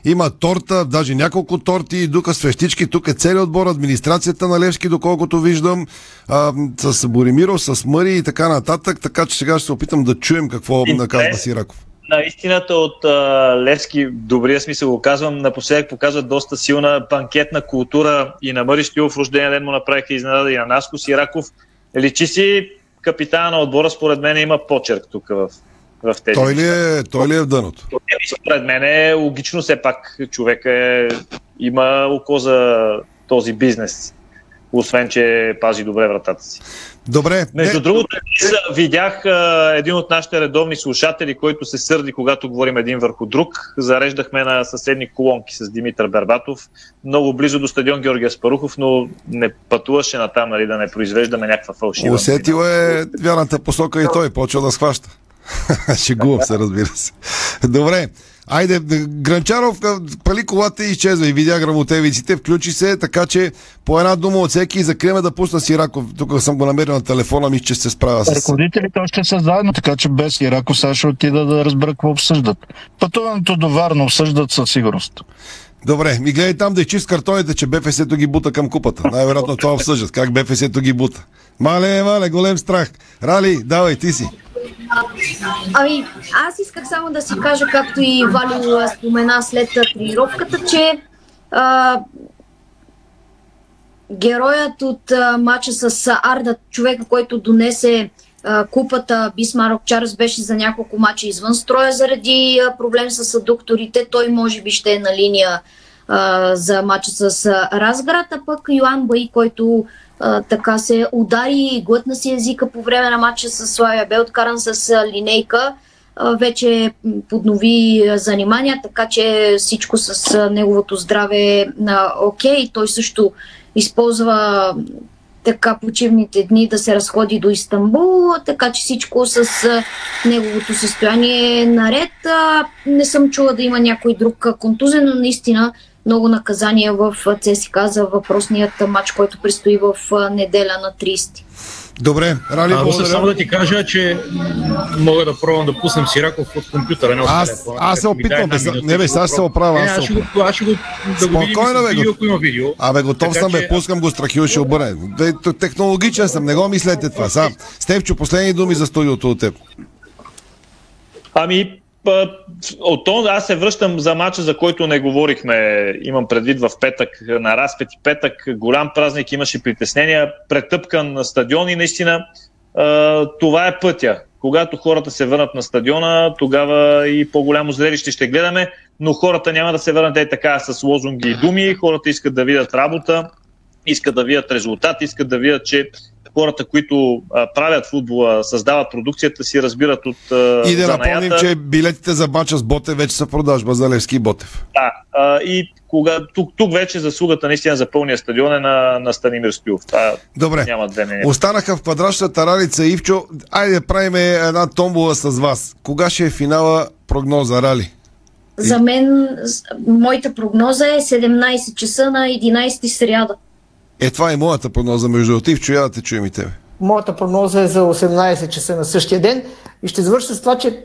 Има торта, даже няколко торти, дука свещички. Тук е целият отбор, администрацията на Левски, доколкото виждам, а, с Боримиров, с Мъри и така нататък. Така че сега ще се опитам да чуем какво И наказва Сираков. Наистината от а, Левски, добрия смисъл го казвам, напоследък показват доста силна банкетна култура и на Мъри Стоилов рождения ден му направиха изненада и на Наско Сираков. Личи си капитана на отбора, според мен има почерк тук в, в тези. Той ли е, той ли е в дъното? Еми, Според мен е логично все пак човек е, има око за този бизнес, освен че пази добре вратата си. Добре. Между другото, днес видях а, един от нашите редовни слушатели, който се сърди, когато говорим един върху друг. Зареждахме на съседни колонки с Димитър Бербатов, много близо до стадион Георгия Спарухов, но не пътуваше натам, нали, да не произвеждаме някаква фалшива. Усетил е вярната посока и той, почва да схваща. Шегувам се, разбира се. Добре. Айде, Гранчаров пали колата и изчезва и видя грамотевиците, включи се, така че по една дума от всеки и закриме да пусна Сираков. Тук съм го намерил на телефона, мисля, че се справя с... Ръководителите още са заедно, така че без Ирако сега ще отида да разбера какво обсъждат. Пътуването до Варна обсъждат със сигурност. Добре, ми гледай там да изчист картоните, че БФС-то ги бута към купата. Най-вероятно това обсъждат, как БФС-то ги бута. Мале, мале, голем страх. Рали, давай, ти си. Ами, аз исках само да си кажа, както и Валио а, спомена след тренировката, че а, героят от а, матча с Арда, човека, който донесе а, купата Бисмарок Чарлз беше за няколко мача извън строя заради а, проблем с адукторите. Той може би ще е на линия а, за матча с а, Разград, а пък Йоан Баи, който така се удари, глътна си езика по време на матча с Славия, бе откаран с линейка, вече поднови занимания, така че всичко с неговото здраве е на окей. Той също използва така почивните дни да се разходи до Истанбул, така че всичко с неговото състояние е наред. Не съм чула да има някой друг контузен, но наистина много наказания в а, ЦСКА за въпросният матч, който предстои в неделя на 30. Добре, Рали, А, Русев, само благодаря. да ти кажа, че мога да пробвам да пуснем Сираков от компютъра, не от Аз- телефона. аз се опитвам, бе, не, бе, сега ще се оправя, аз аз ще го, аз ще го да го видим бе, видео, ако има видео. Абе, готов Така съм, бе, че- пускам го страхил, ще обърне. Технологичен съм, не го мислете това. Сам. Стевчо, последни думи за студиото от теб. Ами, от то, аз се връщам за мача, за който не говорихме. Имам предвид в петък, на разпет и петък. Голям празник, имаше притеснения, претъпкан на стадион и наистина това е пътя, Когато хората се върнат на стадиона, тогава и по-голямо зрелище ще гледаме, но хората няма да се върнат е така с лозунги и думи. Хората искат да видят работа, искат да видят резултат, искат да видят, че хората, които а, правят футбола, създават продукцията си, разбират от а, И да напомним, че билетите за матча с Ботев вече са продажба за Левски и Ботев. Да, а, и кога, тук, тук вече заслугата наистина за пълния стадион е на, на Станимир Стоилов. Добре. няма две мнения. Останаха в квадрачната Ралица Ивчо. Айде да правим една томбола с вас. Кога ще е финала прогноза Рали? За мен, моята прогноза е 17 часа на 11 сряда. Е, това е моята прогноза между. Ивчо, я да чуем и тебе. Моята прогноза е за 18 часа на същия ден. И ще завърша с това, че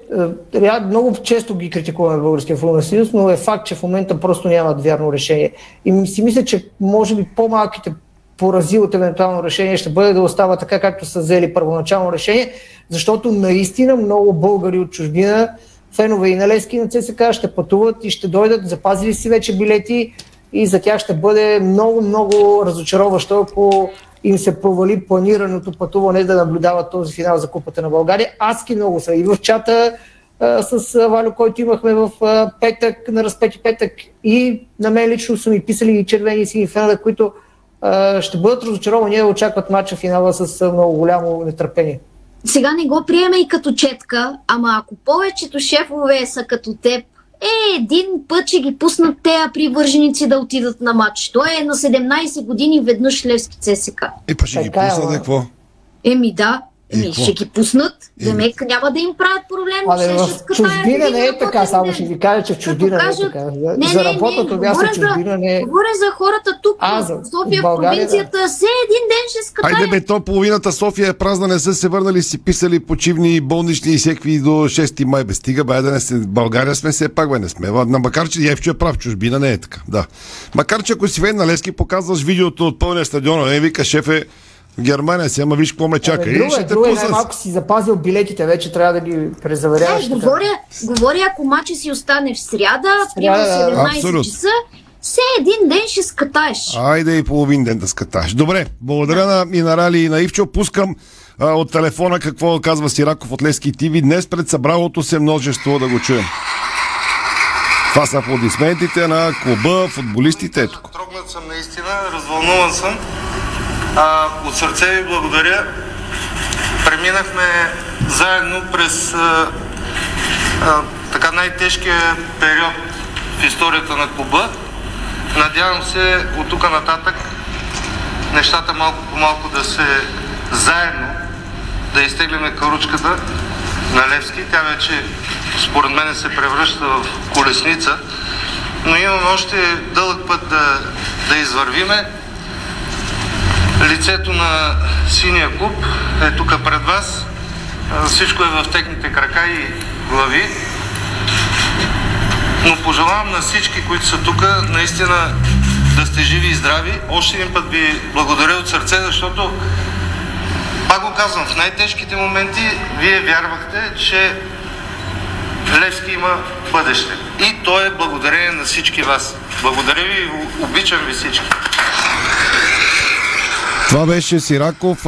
е, много често ги критикуваме Българския футболен съюз, но е факт, че в момента просто нямат вярно решение. И си мисля, че може би по-малките порази от евентуално решение ще бъде да остава така, както са взели първоначално решение, защото наистина много българи от чужбина, фенове и на Лески и на ЦСК ще пътуват и ще дойдат, запазили си вече билети и за тях ще бъде много, много разочароващо, ако им се провали планираното пътуване да наблюдават този финал за Купата на България. Адски много са и в чата а, с Валю, който имахме в а, петък, на разпети петък и на мен лично са ми писали и червени си фенове, които а, ще бъдат разочаровани да очакват матча финала с много голямо нетърпение. Сега не го приеме и като четка, ама ако повечето шефове са като теб, е, един път ще ги пуснат те привърженици да отидат на матч. Той е на 17 години веднъж Левски ЦСК. Е, па ще ги Така е, пусна, ама. да какво? Еми да, еми какво? ще ги пуснат. Демек няма да им правят проблем. Абе, ще, в ще чужбина не е така, само ще ви кажа, че в чужбина не е така. Не, За работното място чужбина не е. Говоря за хората тук, А, в София, в провинцията. Все един ден ще скатаят. Айде бе, то половината София е празна, не са се върнали, си писали почивни, болнични и всеки до 6 май. Бе, стига, бе, да не се... в България сме все пак, бе, не сме. На- Макар, че Евчо е прав, чужбина не е така. Да. Макар, че ако си на Лески, показваш видеото от пълния стадион, не вика шефе, в Германия си, ама виж какво ме чака. Абе, и друго ще е, те друго е, пуснат. най-малко си запазил билетите, вече трябва да ги презаверяваш. Не, така. говоря, говоря, ако мача си остане в сряда, примерно Сряда, 17 абсолютно. часа, все един ден ще скатаеш. Айде и половин ден да скаташ. Добре, благодаря на, и на Рали и на Ивчо. Пускам а, от телефона какво казва Сираков от Лески ТВ. Днес пред събралото се множество да го чуем. Това са аплодисментите на клуба, футболистите. Ето. Трогнат съм наистина, развълнуван съм. А, от сърце ви благодаря. Преминахме заедно през а, а, така най-тежкия период в историята на клуба. Надявам се от тук нататък нещата малко по малко да се заедно да изтегляме каручката на Левски. Тя вече според мен се превръща в колесница, но имаме още дълъг път да, да извървиме. Лицето на синия клуб е тук пред вас. Всичко е в техните крака и глави. Но пожелавам на всички, които са тук, наистина да сте живи и здрави. Още един път ви благодаря от сърце, защото пак го казвам, в най-тежките моменти вие вярвахте, че Левски има бъдеще. И то е благодарение на всички вас. Благодаря ви, обичам ви всички. Това беше Сираков.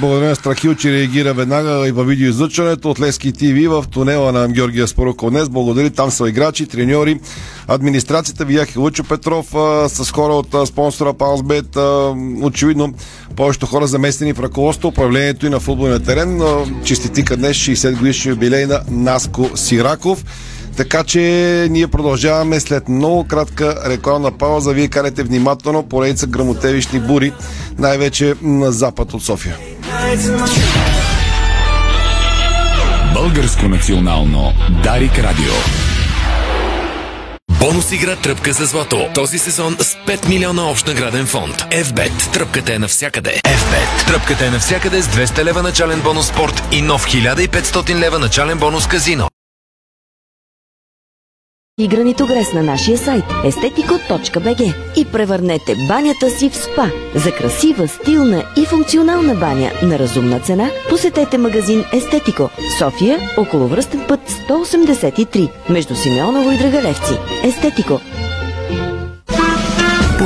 Благодаря на Страхил, че реагира веднага и във видеоизлъчването от Лески ТВ в тунела на Георгия Спороков днес. Благодари, там са играчи, треньори, администрацията. Видях и Лучо Петров с хора от спонсора Паусбет. А, очевидно, повечето хора заместени в ръководство, управлението и на футболния терен. Честитика днес 60 годишни юбилей на Наско Сираков. Така че ние продължаваме след много кратка рекламна пауза. Вие карате внимателно поредица грамотевични бури, най-вече на запад от София. Българско национално Дарик Радио. Бонус игра Тръпка за злато. Този сезон с 5 милиона общ награден фонд. FBET. Тръпката е навсякъде. FBET. Тръпката е навсякъде с 200 лева начален бонус спорт и нов 1500 лева начален бонус казино. И гранитогрес на нашия сайт estetico.bg и превърнете банята си в спа. За красива, стилна и функционална баня на разумна цена посетете магазин Естетико, София, около връстен път 183, между Симеоново и Драгалевци. Естетико.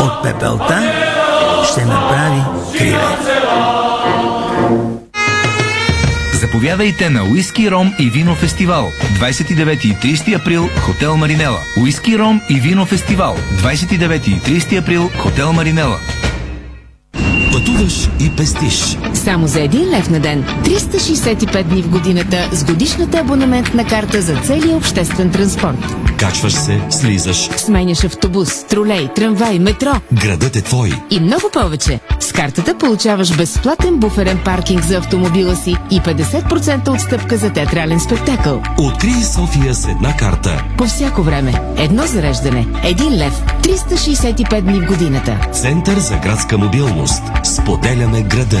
От пепелта ще направи криле. Заповядайте на Уиски, Ром и Вино Фестивал. 29 и 30 април, Хотел Маринела. Уиски, Ром и Вино Фестивал. 29 и 30 април, Хотел Маринела. Пътуваш и пестиш. Само за 1 лев на ден, 365 дни в годината с годишната абонаментна карта за целия обществен транспорт. Качваш се, слизаш. Сменяш автобус, тролей, трамвай, метро Градът е твой. и много повече. С картата получаваш безплатен буферен паркинг за автомобила си и 50% отстъпка за театрален спектакъл. Открий София с една карта. По всяко време. Едно зареждане. Един лев. 365 дни в годината. Център за градска мобилност. Споделяме града.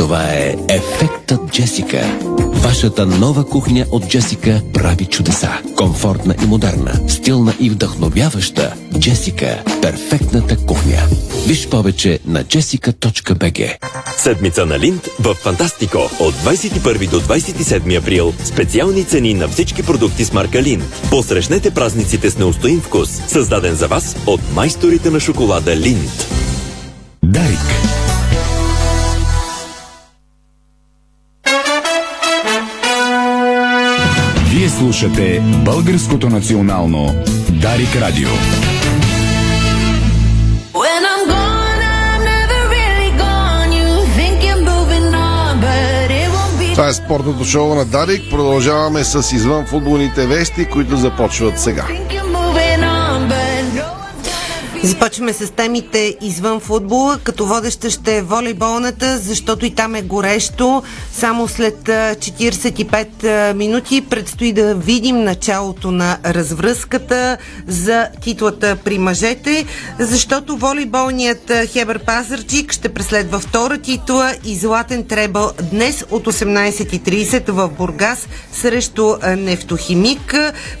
Това е Ефектът Джесика. Вашата нова кухня от Джесика прави чудеса. Комфортна и модерна, стилна и вдъхновяваща. Джесика – перфектната кухня. Виж повече на jessica.bg Седмица на Линд в Фантастико. От 21 до 27 април. Специални цени на всички продукти с марка Линд. Посрещнете празниците с неустоим вкус. Създаден за вас от майсторите на шоколада Линд. Дарик. Вие слушате Българското национално Дарик Радио. When I'm gone. Това е спортното шоу на Дарик. Продължаваме с извън футболните вести, които започват сега. Започваме с темите извън футбола, като водеща ще е волейболната, защото и там е горещо. Само след а, 45 а, минути предстои да видим началото на развръзката за титлата при мъжете, защото волейболният Хебър Пазарджик ще преследва втора титла и златен требъл днес от 18.30 в Бургас срещу Нефтохимик.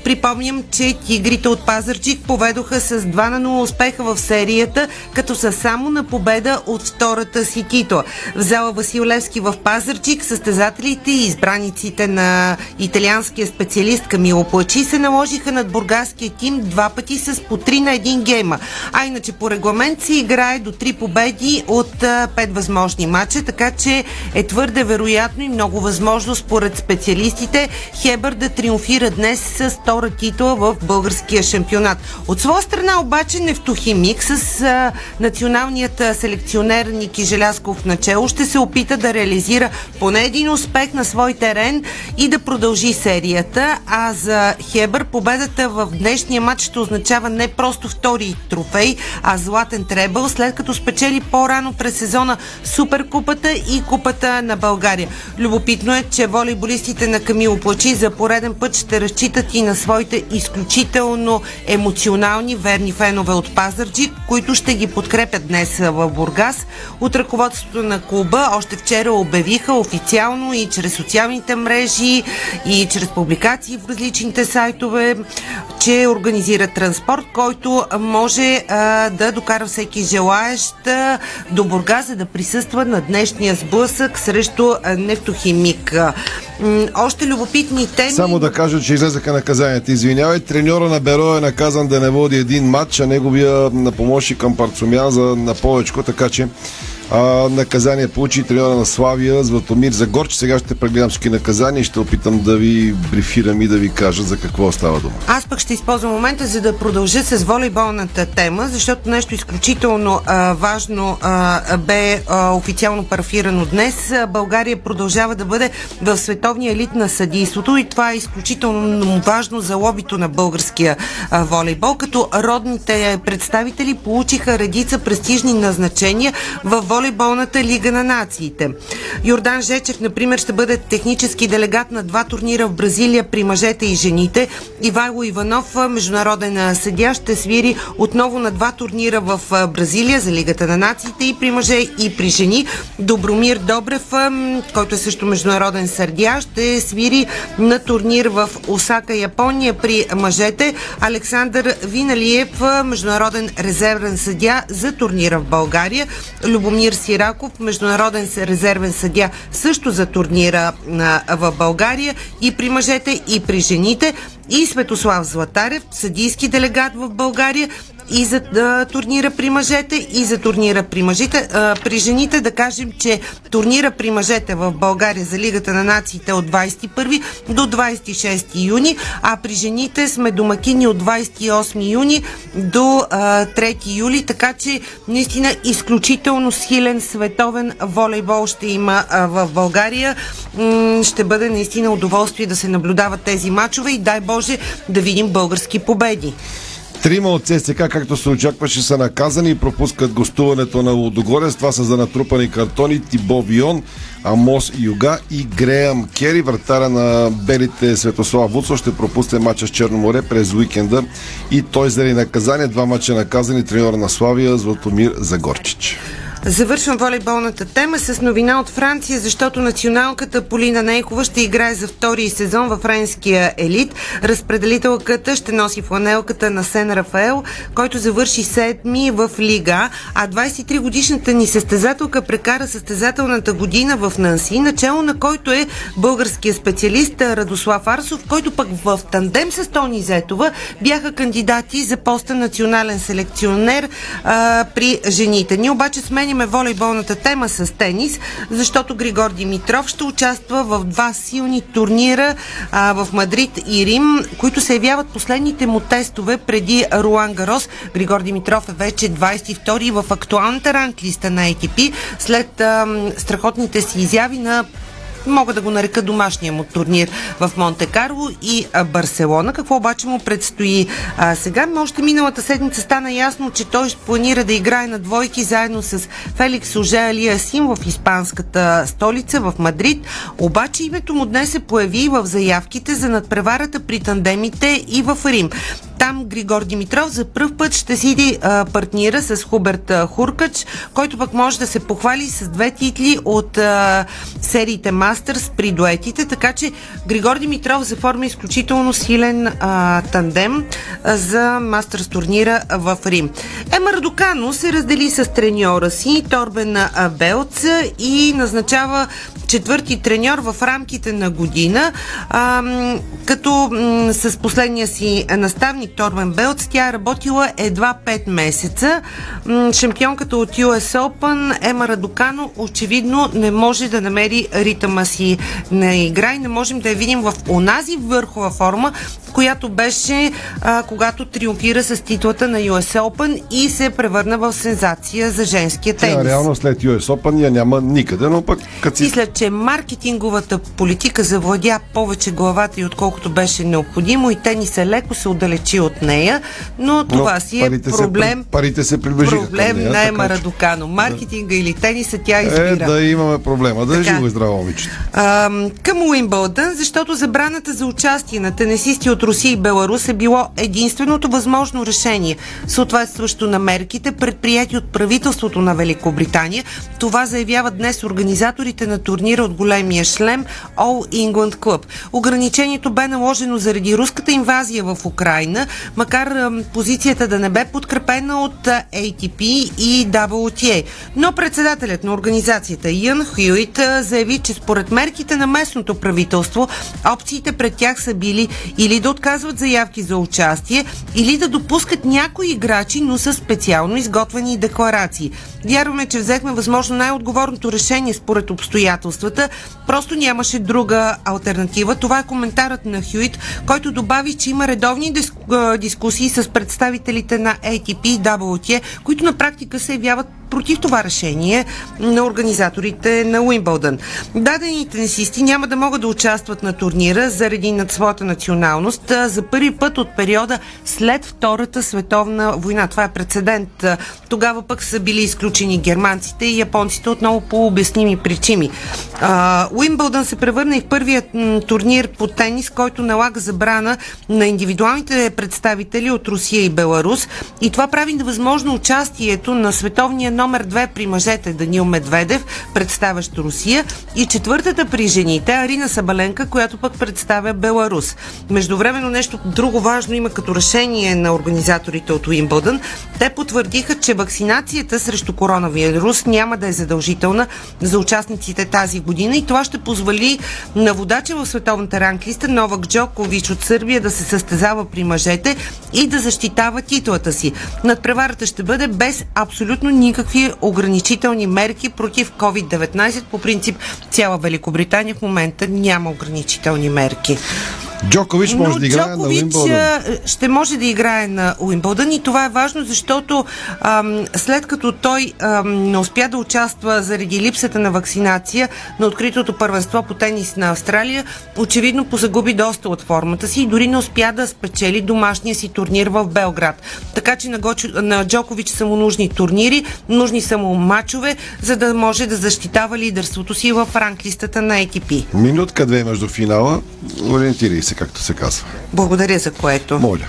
Припомням, че тигрите от Пазарджик поведоха с 2 на 0 успеха в серията, като са само на победа от втората си титла. В зала Васил Левски в Пазарджик състезателите и избраниците на италианския специалист Камило Плачи се наложиха над бургаския тим два пъти с по 3 на 1 гейма. А иначе по регламент се играе до 3 победи от 5 възможни матча, така че е твърде вероятно и много възможно според специалистите Хебър да триумфира днес с втора титла в българския шампионат. От своя страна обаче Нефтохимик с а, националният селекционер Ники Желясков начало ще се опита да реализира поне един успех на свой терен и да продължи серията, а за Хебър победата в днешния матч ще означава не просто втори трофей, а златен требъл, след като спечели по-рано през сезона Суперкупата и Купата на България. Любопитно е, че волейболистите на Камило Плачи за пореден път ще разчитат и на своите изключително емоционални верни фенове от Пазарджик, които ще ги подкрепят днес в Бургас. От ръководството на клуба още вчера обявиха официално и чрез социалните мрежи и чрез публикации в различните сайтове, че организират транспорт, който може а, да докара всеки желаещ а, до Бургас, за да присъства на днешния сблъсък срещу а, нефтохимик. Още любопитни теми. Само да кажа, че излезаха наказанията. Извинявай, треньора на Беро е наказан да не води един матч, а неговия на помощник към Парцумян за на повечко, така че а, наказание получи треньора на Славия Златомир Загорч. Сега ще прегледам всички наказания и ще опитам да ви брифирам и да ви кажа за какво става дума. Аз пък ще използвам момента, за да продължа с волейболната тема, защото нещо изключително а, важно а, бе а, официално парафирано днес. България продължава да бъде в световния елит на съдийството и това е изключително важно за лобито на българския а, волейбол, като родните представители получиха редица престижни назначения в волейболната лига на нациите. Йордан Жечев, например, ще бъде технически делегат на два турнира в Бразилия при мъжете и жените. Ивайло Иванов, международен съдя, ще свири отново на два турнира в Бразилия за Лигата на нациите и при мъже и при жени. Добромир Добрев, който е също международен съдия, ще свири на турнир в Осака, Япония при мъжете. Александър Виналиев, международен резервен съдя за турнира в България. Любомир Сираков, международен резервен съдя също за турнира в България и при мъжете и при жените. И Светослав Златарев, съдийски делегат в България и за а, турнира при мъжете, и за турнира при мъжите. А, при жените да кажем, че турнира при мъжете в България за Лигата на нациите от 21 до 26 юни, а при жените сме домакини от 28 юни до а, 3 юли, така че наистина изключително силен световен волейбол ще има а, в България. М- ще бъде наистина удоволствие да се наблюдават тези матчове и дай Боже да видим български победи. Трима от ЦСКА, както се очакваше, са наказани и пропускат гостуването на Лудогорец. Това са за натрупани картони Тибо Вион, Амос Юга и Греъм Кери. Вратаря на белите Светослав Вуцо ще пропусне мача с Черноморе през уикенда и той заради наказание. Два мача наказани треньор на Славия Златомир Загорчич. Завършвам волейболната тема с новина от Франция, защото националката Полина Нейкова ще играе за втори сезон във френския елит. Разпределителката ще носи фланелката на Сен Рафаел, който завърши седми в Лига, а 23-годишната ни състезателка прекара състезателната година в Нанси, начало на който е българския специалист Радослав Арсов, който пък в тандем с Тони Зетова бяха кандидати за поста национален селекционер а, при жените. Ние обаче сменяме волейболната тема с тенис, защото Григор Димитров ще участва в два силни турнира а, в Мадрид и Рим, които се явяват последните му тестове преди Руан Гарос. Григор Димитров е вече 22-и в актуалната ранглиста на ATP след а, страхотните си изяви на мога да го нарека домашния му турнир в Монте Карло и Барселона. Какво обаче му предстои а, сега? Още миналата седмица стана ясно, че той планира да играе на двойки заедно с Феликс Оже Алиасим в испанската столица в Мадрид. Обаче името му днес се появи в заявките за надпреварата при тандемите и в Рим. Там Григор Димитров за първ път ще сиди а, партнира с Хуберт а, Хуркач, който пък може да се похвали с две титли от а, сериите Мастърс при дуетите, така че Григор Димитров заформи изключително силен а, тандем а, за Мастърс турнира в Рим. Ема Радокано се раздели с треньора си Торбен Белц и назначава четвърти треньор в рамките на година, а, като м- с последния си наставник Торбен Белц тя е работила едва 5 месеца. М- шампионката от US Open Ема Радокано очевидно не може да намери ритъма си на игра и не можем да я видим в онази върхова форма, която беше а, когато триумфира с титлата на US Open и се превърна в сензация за женския тенис. Тя реално след US Open я няма никъде, но пък като си Мисля, че маркетинговата политика завладя повече главата и отколкото беше необходимо и тениса леко се отдалечи от нея, но това Но си е парите се проблем, при- парите се приближиха към проблем нея, на Ема Радокано. Маркетинга или тениса тя Е, избира. да имаме проблема. Да е живо и здраво, момичето. Ам, към Уимбълдън, защото забраната за участие на тенесисти от Русия и Беларус е било единственото възможно решение, съответстващо на мерките, предприяти от правителството на Великобритания. Това заявяват днес организаторите на турнира от големия шлем All England Club. Ограничението бе наложено заради руската инвазия в Украина, макар позицията да не бе подкрепена от ATP и WTA. Но председателят на организацията Ян Хюит заяви, че според мерките на местното правителство, опциите пред тях са били или да отказват заявки за участие, или да допускат някои играчи, но с специално изготвени декларации. Вярваме, че взехме възможно най-отговорното решение според обстоятелствата. Просто нямаше друга альтернатива. Това е коментарът на Хюит, който добави, че има редовни дискусии с представителите на ATP и WTA, които на практика се явяват против това решение на организаторите на Уимбълдън. Дадените тенисисти няма да могат да участват на турнира заради над своята националност за първи път от периода след Втората световна война. Това е прецедент. Тогава пък са били изключени германците и японците отново по обясними причини. Уимбълдън се превърна в първият турнир по тенис, който налага забрана на индивидуалните представители от Русия и Беларус. И това прави невъзможно участието на световния номер 2 при мъжете Данил Медведев, представящ Русия, и четвъртата при жените Арина Сабаленка, която пък представя Беларус. Междувременно нещо друго важно има като решение на организаторите от Уимбълдън. Те потвърдиха, че вакцинацията срещу коронавирус няма да е задължителна за участниците тази година и това ще позволи на водача в световната ранглиста Новак Джокович от Сърбия да се състезава при мъжете и да защитава титлата си. Надпреварата ще бъде без абсолютно никакви ограничителни мерки против COVID-19. По принцип цяла Великобритания в момента няма ограничителни мерки. Джокович може Но да играе на Джокович Уимбълдън. а, ще може да играе на Уимбълдън и това е важно, защото ам, след като той ам, не успя да участва заради липсата на вакцинация на откритото първенство по тенис на Австралия, очевидно позагуби доста от формата си и дори не успя да спечели домашния си турнир в Белград. Така че на, Гочо, на Джокович са му нужни турнири, нужни са му мачове, за да може да защитава лидерството си в ранглистата на ATP. Минутка-две между финала. Ориентирай се, както се казва. Благодаря за което. Моля.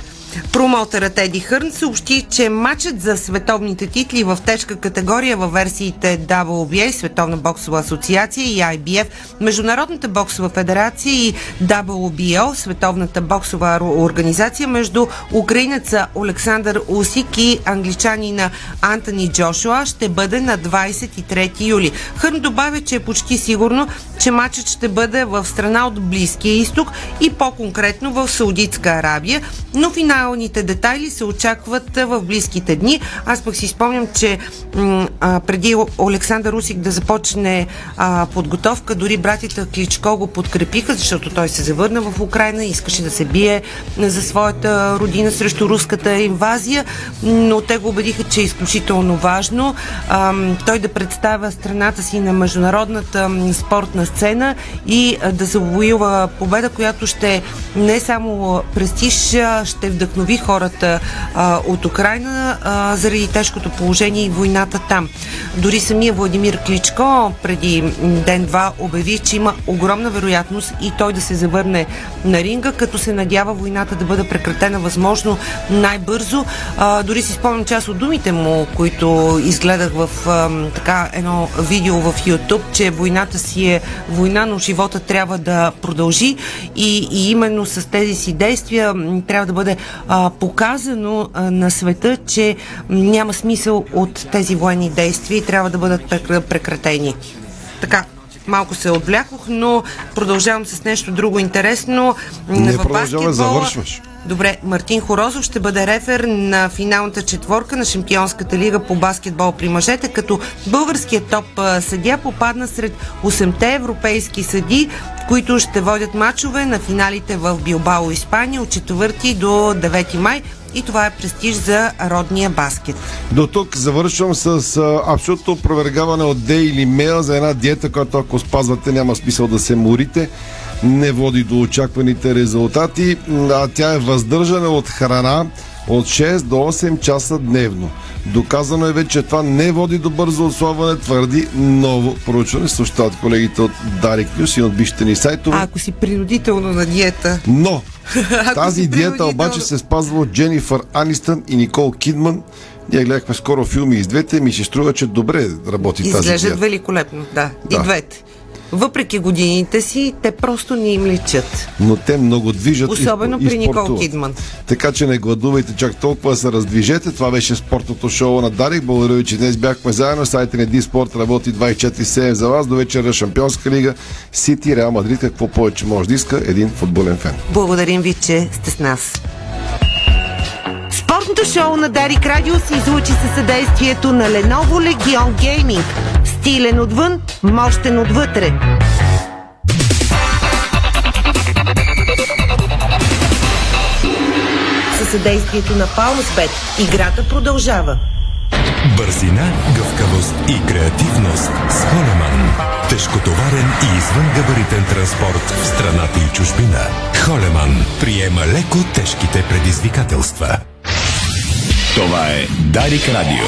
Промоутерът Еди Хърн съобщи, че матчът за световните титли в тежка категория във версиите WBA, Световна боксова асоциация и IBF, Международната боксова федерация и WBO, Световната боксова ор- организация между украинеца Александър Усик и англичанина Антони Джошуа ще бъде на 23 юли. Хърн добавя, че е почти сигурно, че матчът ще бъде в страна от Близкия изток и по-конкретно в Саудитска Арабия, но финалните детайли се очакват в близките дни. Аз пък си спомням, че преди Александър Усик да започне подготовка, дори братята Кличко го подкрепиха, защото той се завърна в Украина, искаше да се бие за своята родина срещу руската инвазия, но те го убедиха, че е изключително важно той да представя страната си на международната спортна сцена и да завоюва победа, която ще не само престиж, ще вдъхнови хората а, от Украина а, заради тежкото положение и войната там. Дори самия Владимир Кличко преди ден-два обяви, че има огромна вероятност и той да се завърне на ринга, като се надява войната да бъде прекратена възможно най-бързо. А, дори си спомням част от думите му, които изгледах в а, така едно видео в YouTube, че войната си е война, но живота трябва да продължи и, и именно с тези си действия трябва да бъде а, показано а, на света, че няма смисъл от тези военни действия и трябва да бъдат прекра- прекратени. Така, малко се отвлякох, но продължавам с нещо друго интересно. Не продължавай, завършваш. Добре, Мартин Хорозов ще бъде рефер на финалната четворка на Шампионската лига по баскетбол при мъжете, като българският топ съдия попадна сред 8-те европейски съди, които ще водят матчове на финалите в Билбао, Испания от 4 до 9 май. И това е престиж за родния баскет. До тук завършвам с а, абсолютно опровергаване от Daily Mail за една диета, която ако спазвате няма смисъл да се морите. Не води до очакваните резултати, а тя е въздържане от храна от 6 до 8 часа дневно. Доказано е вече, че това не води до бързо отслабване, твърди ново проучване. Съобщават колегите от Дарик News и от бившите ни сайтове. А ако си принудително на диета. Но тази диета обаче се спазва от Дженифър Анистън и Никол Кидман. Ние гледахме скоро филми и с двете. Ми се струва, че добре работи тази Изглеждат диета. великолепно, да. Да. И двете. Въпреки годините си, те просто не им личат. Но те много движат и- Особено и, при Никол спортуват. Кидман. Така че не гладувайте чак толкова, да се раздвижете. Това беше спортното шоу на Дарик. Благодаря ви, че днес бяхме заедно. Сайта на Диспорт работи 24-7 за вас. До вечера Шампионска лига. Сити, Реал Мадрид. Какво повече може да иска един футболен фен. Благодарим ви, че сте с нас. Спортното шоу на Дарик Радио се излучи със съдействието на Lenovo Legion Gaming. Стилен отвън, мощен отвътре. Със съдействието на Palmsbet играта продължава. Бързина, гъвкавост и креативност с Холеман. Тежкотоварен и извънгабаритен транспорт в страната и чужбина. Холеман приема леко тежките предизвикателства. Това е Дарик Радио.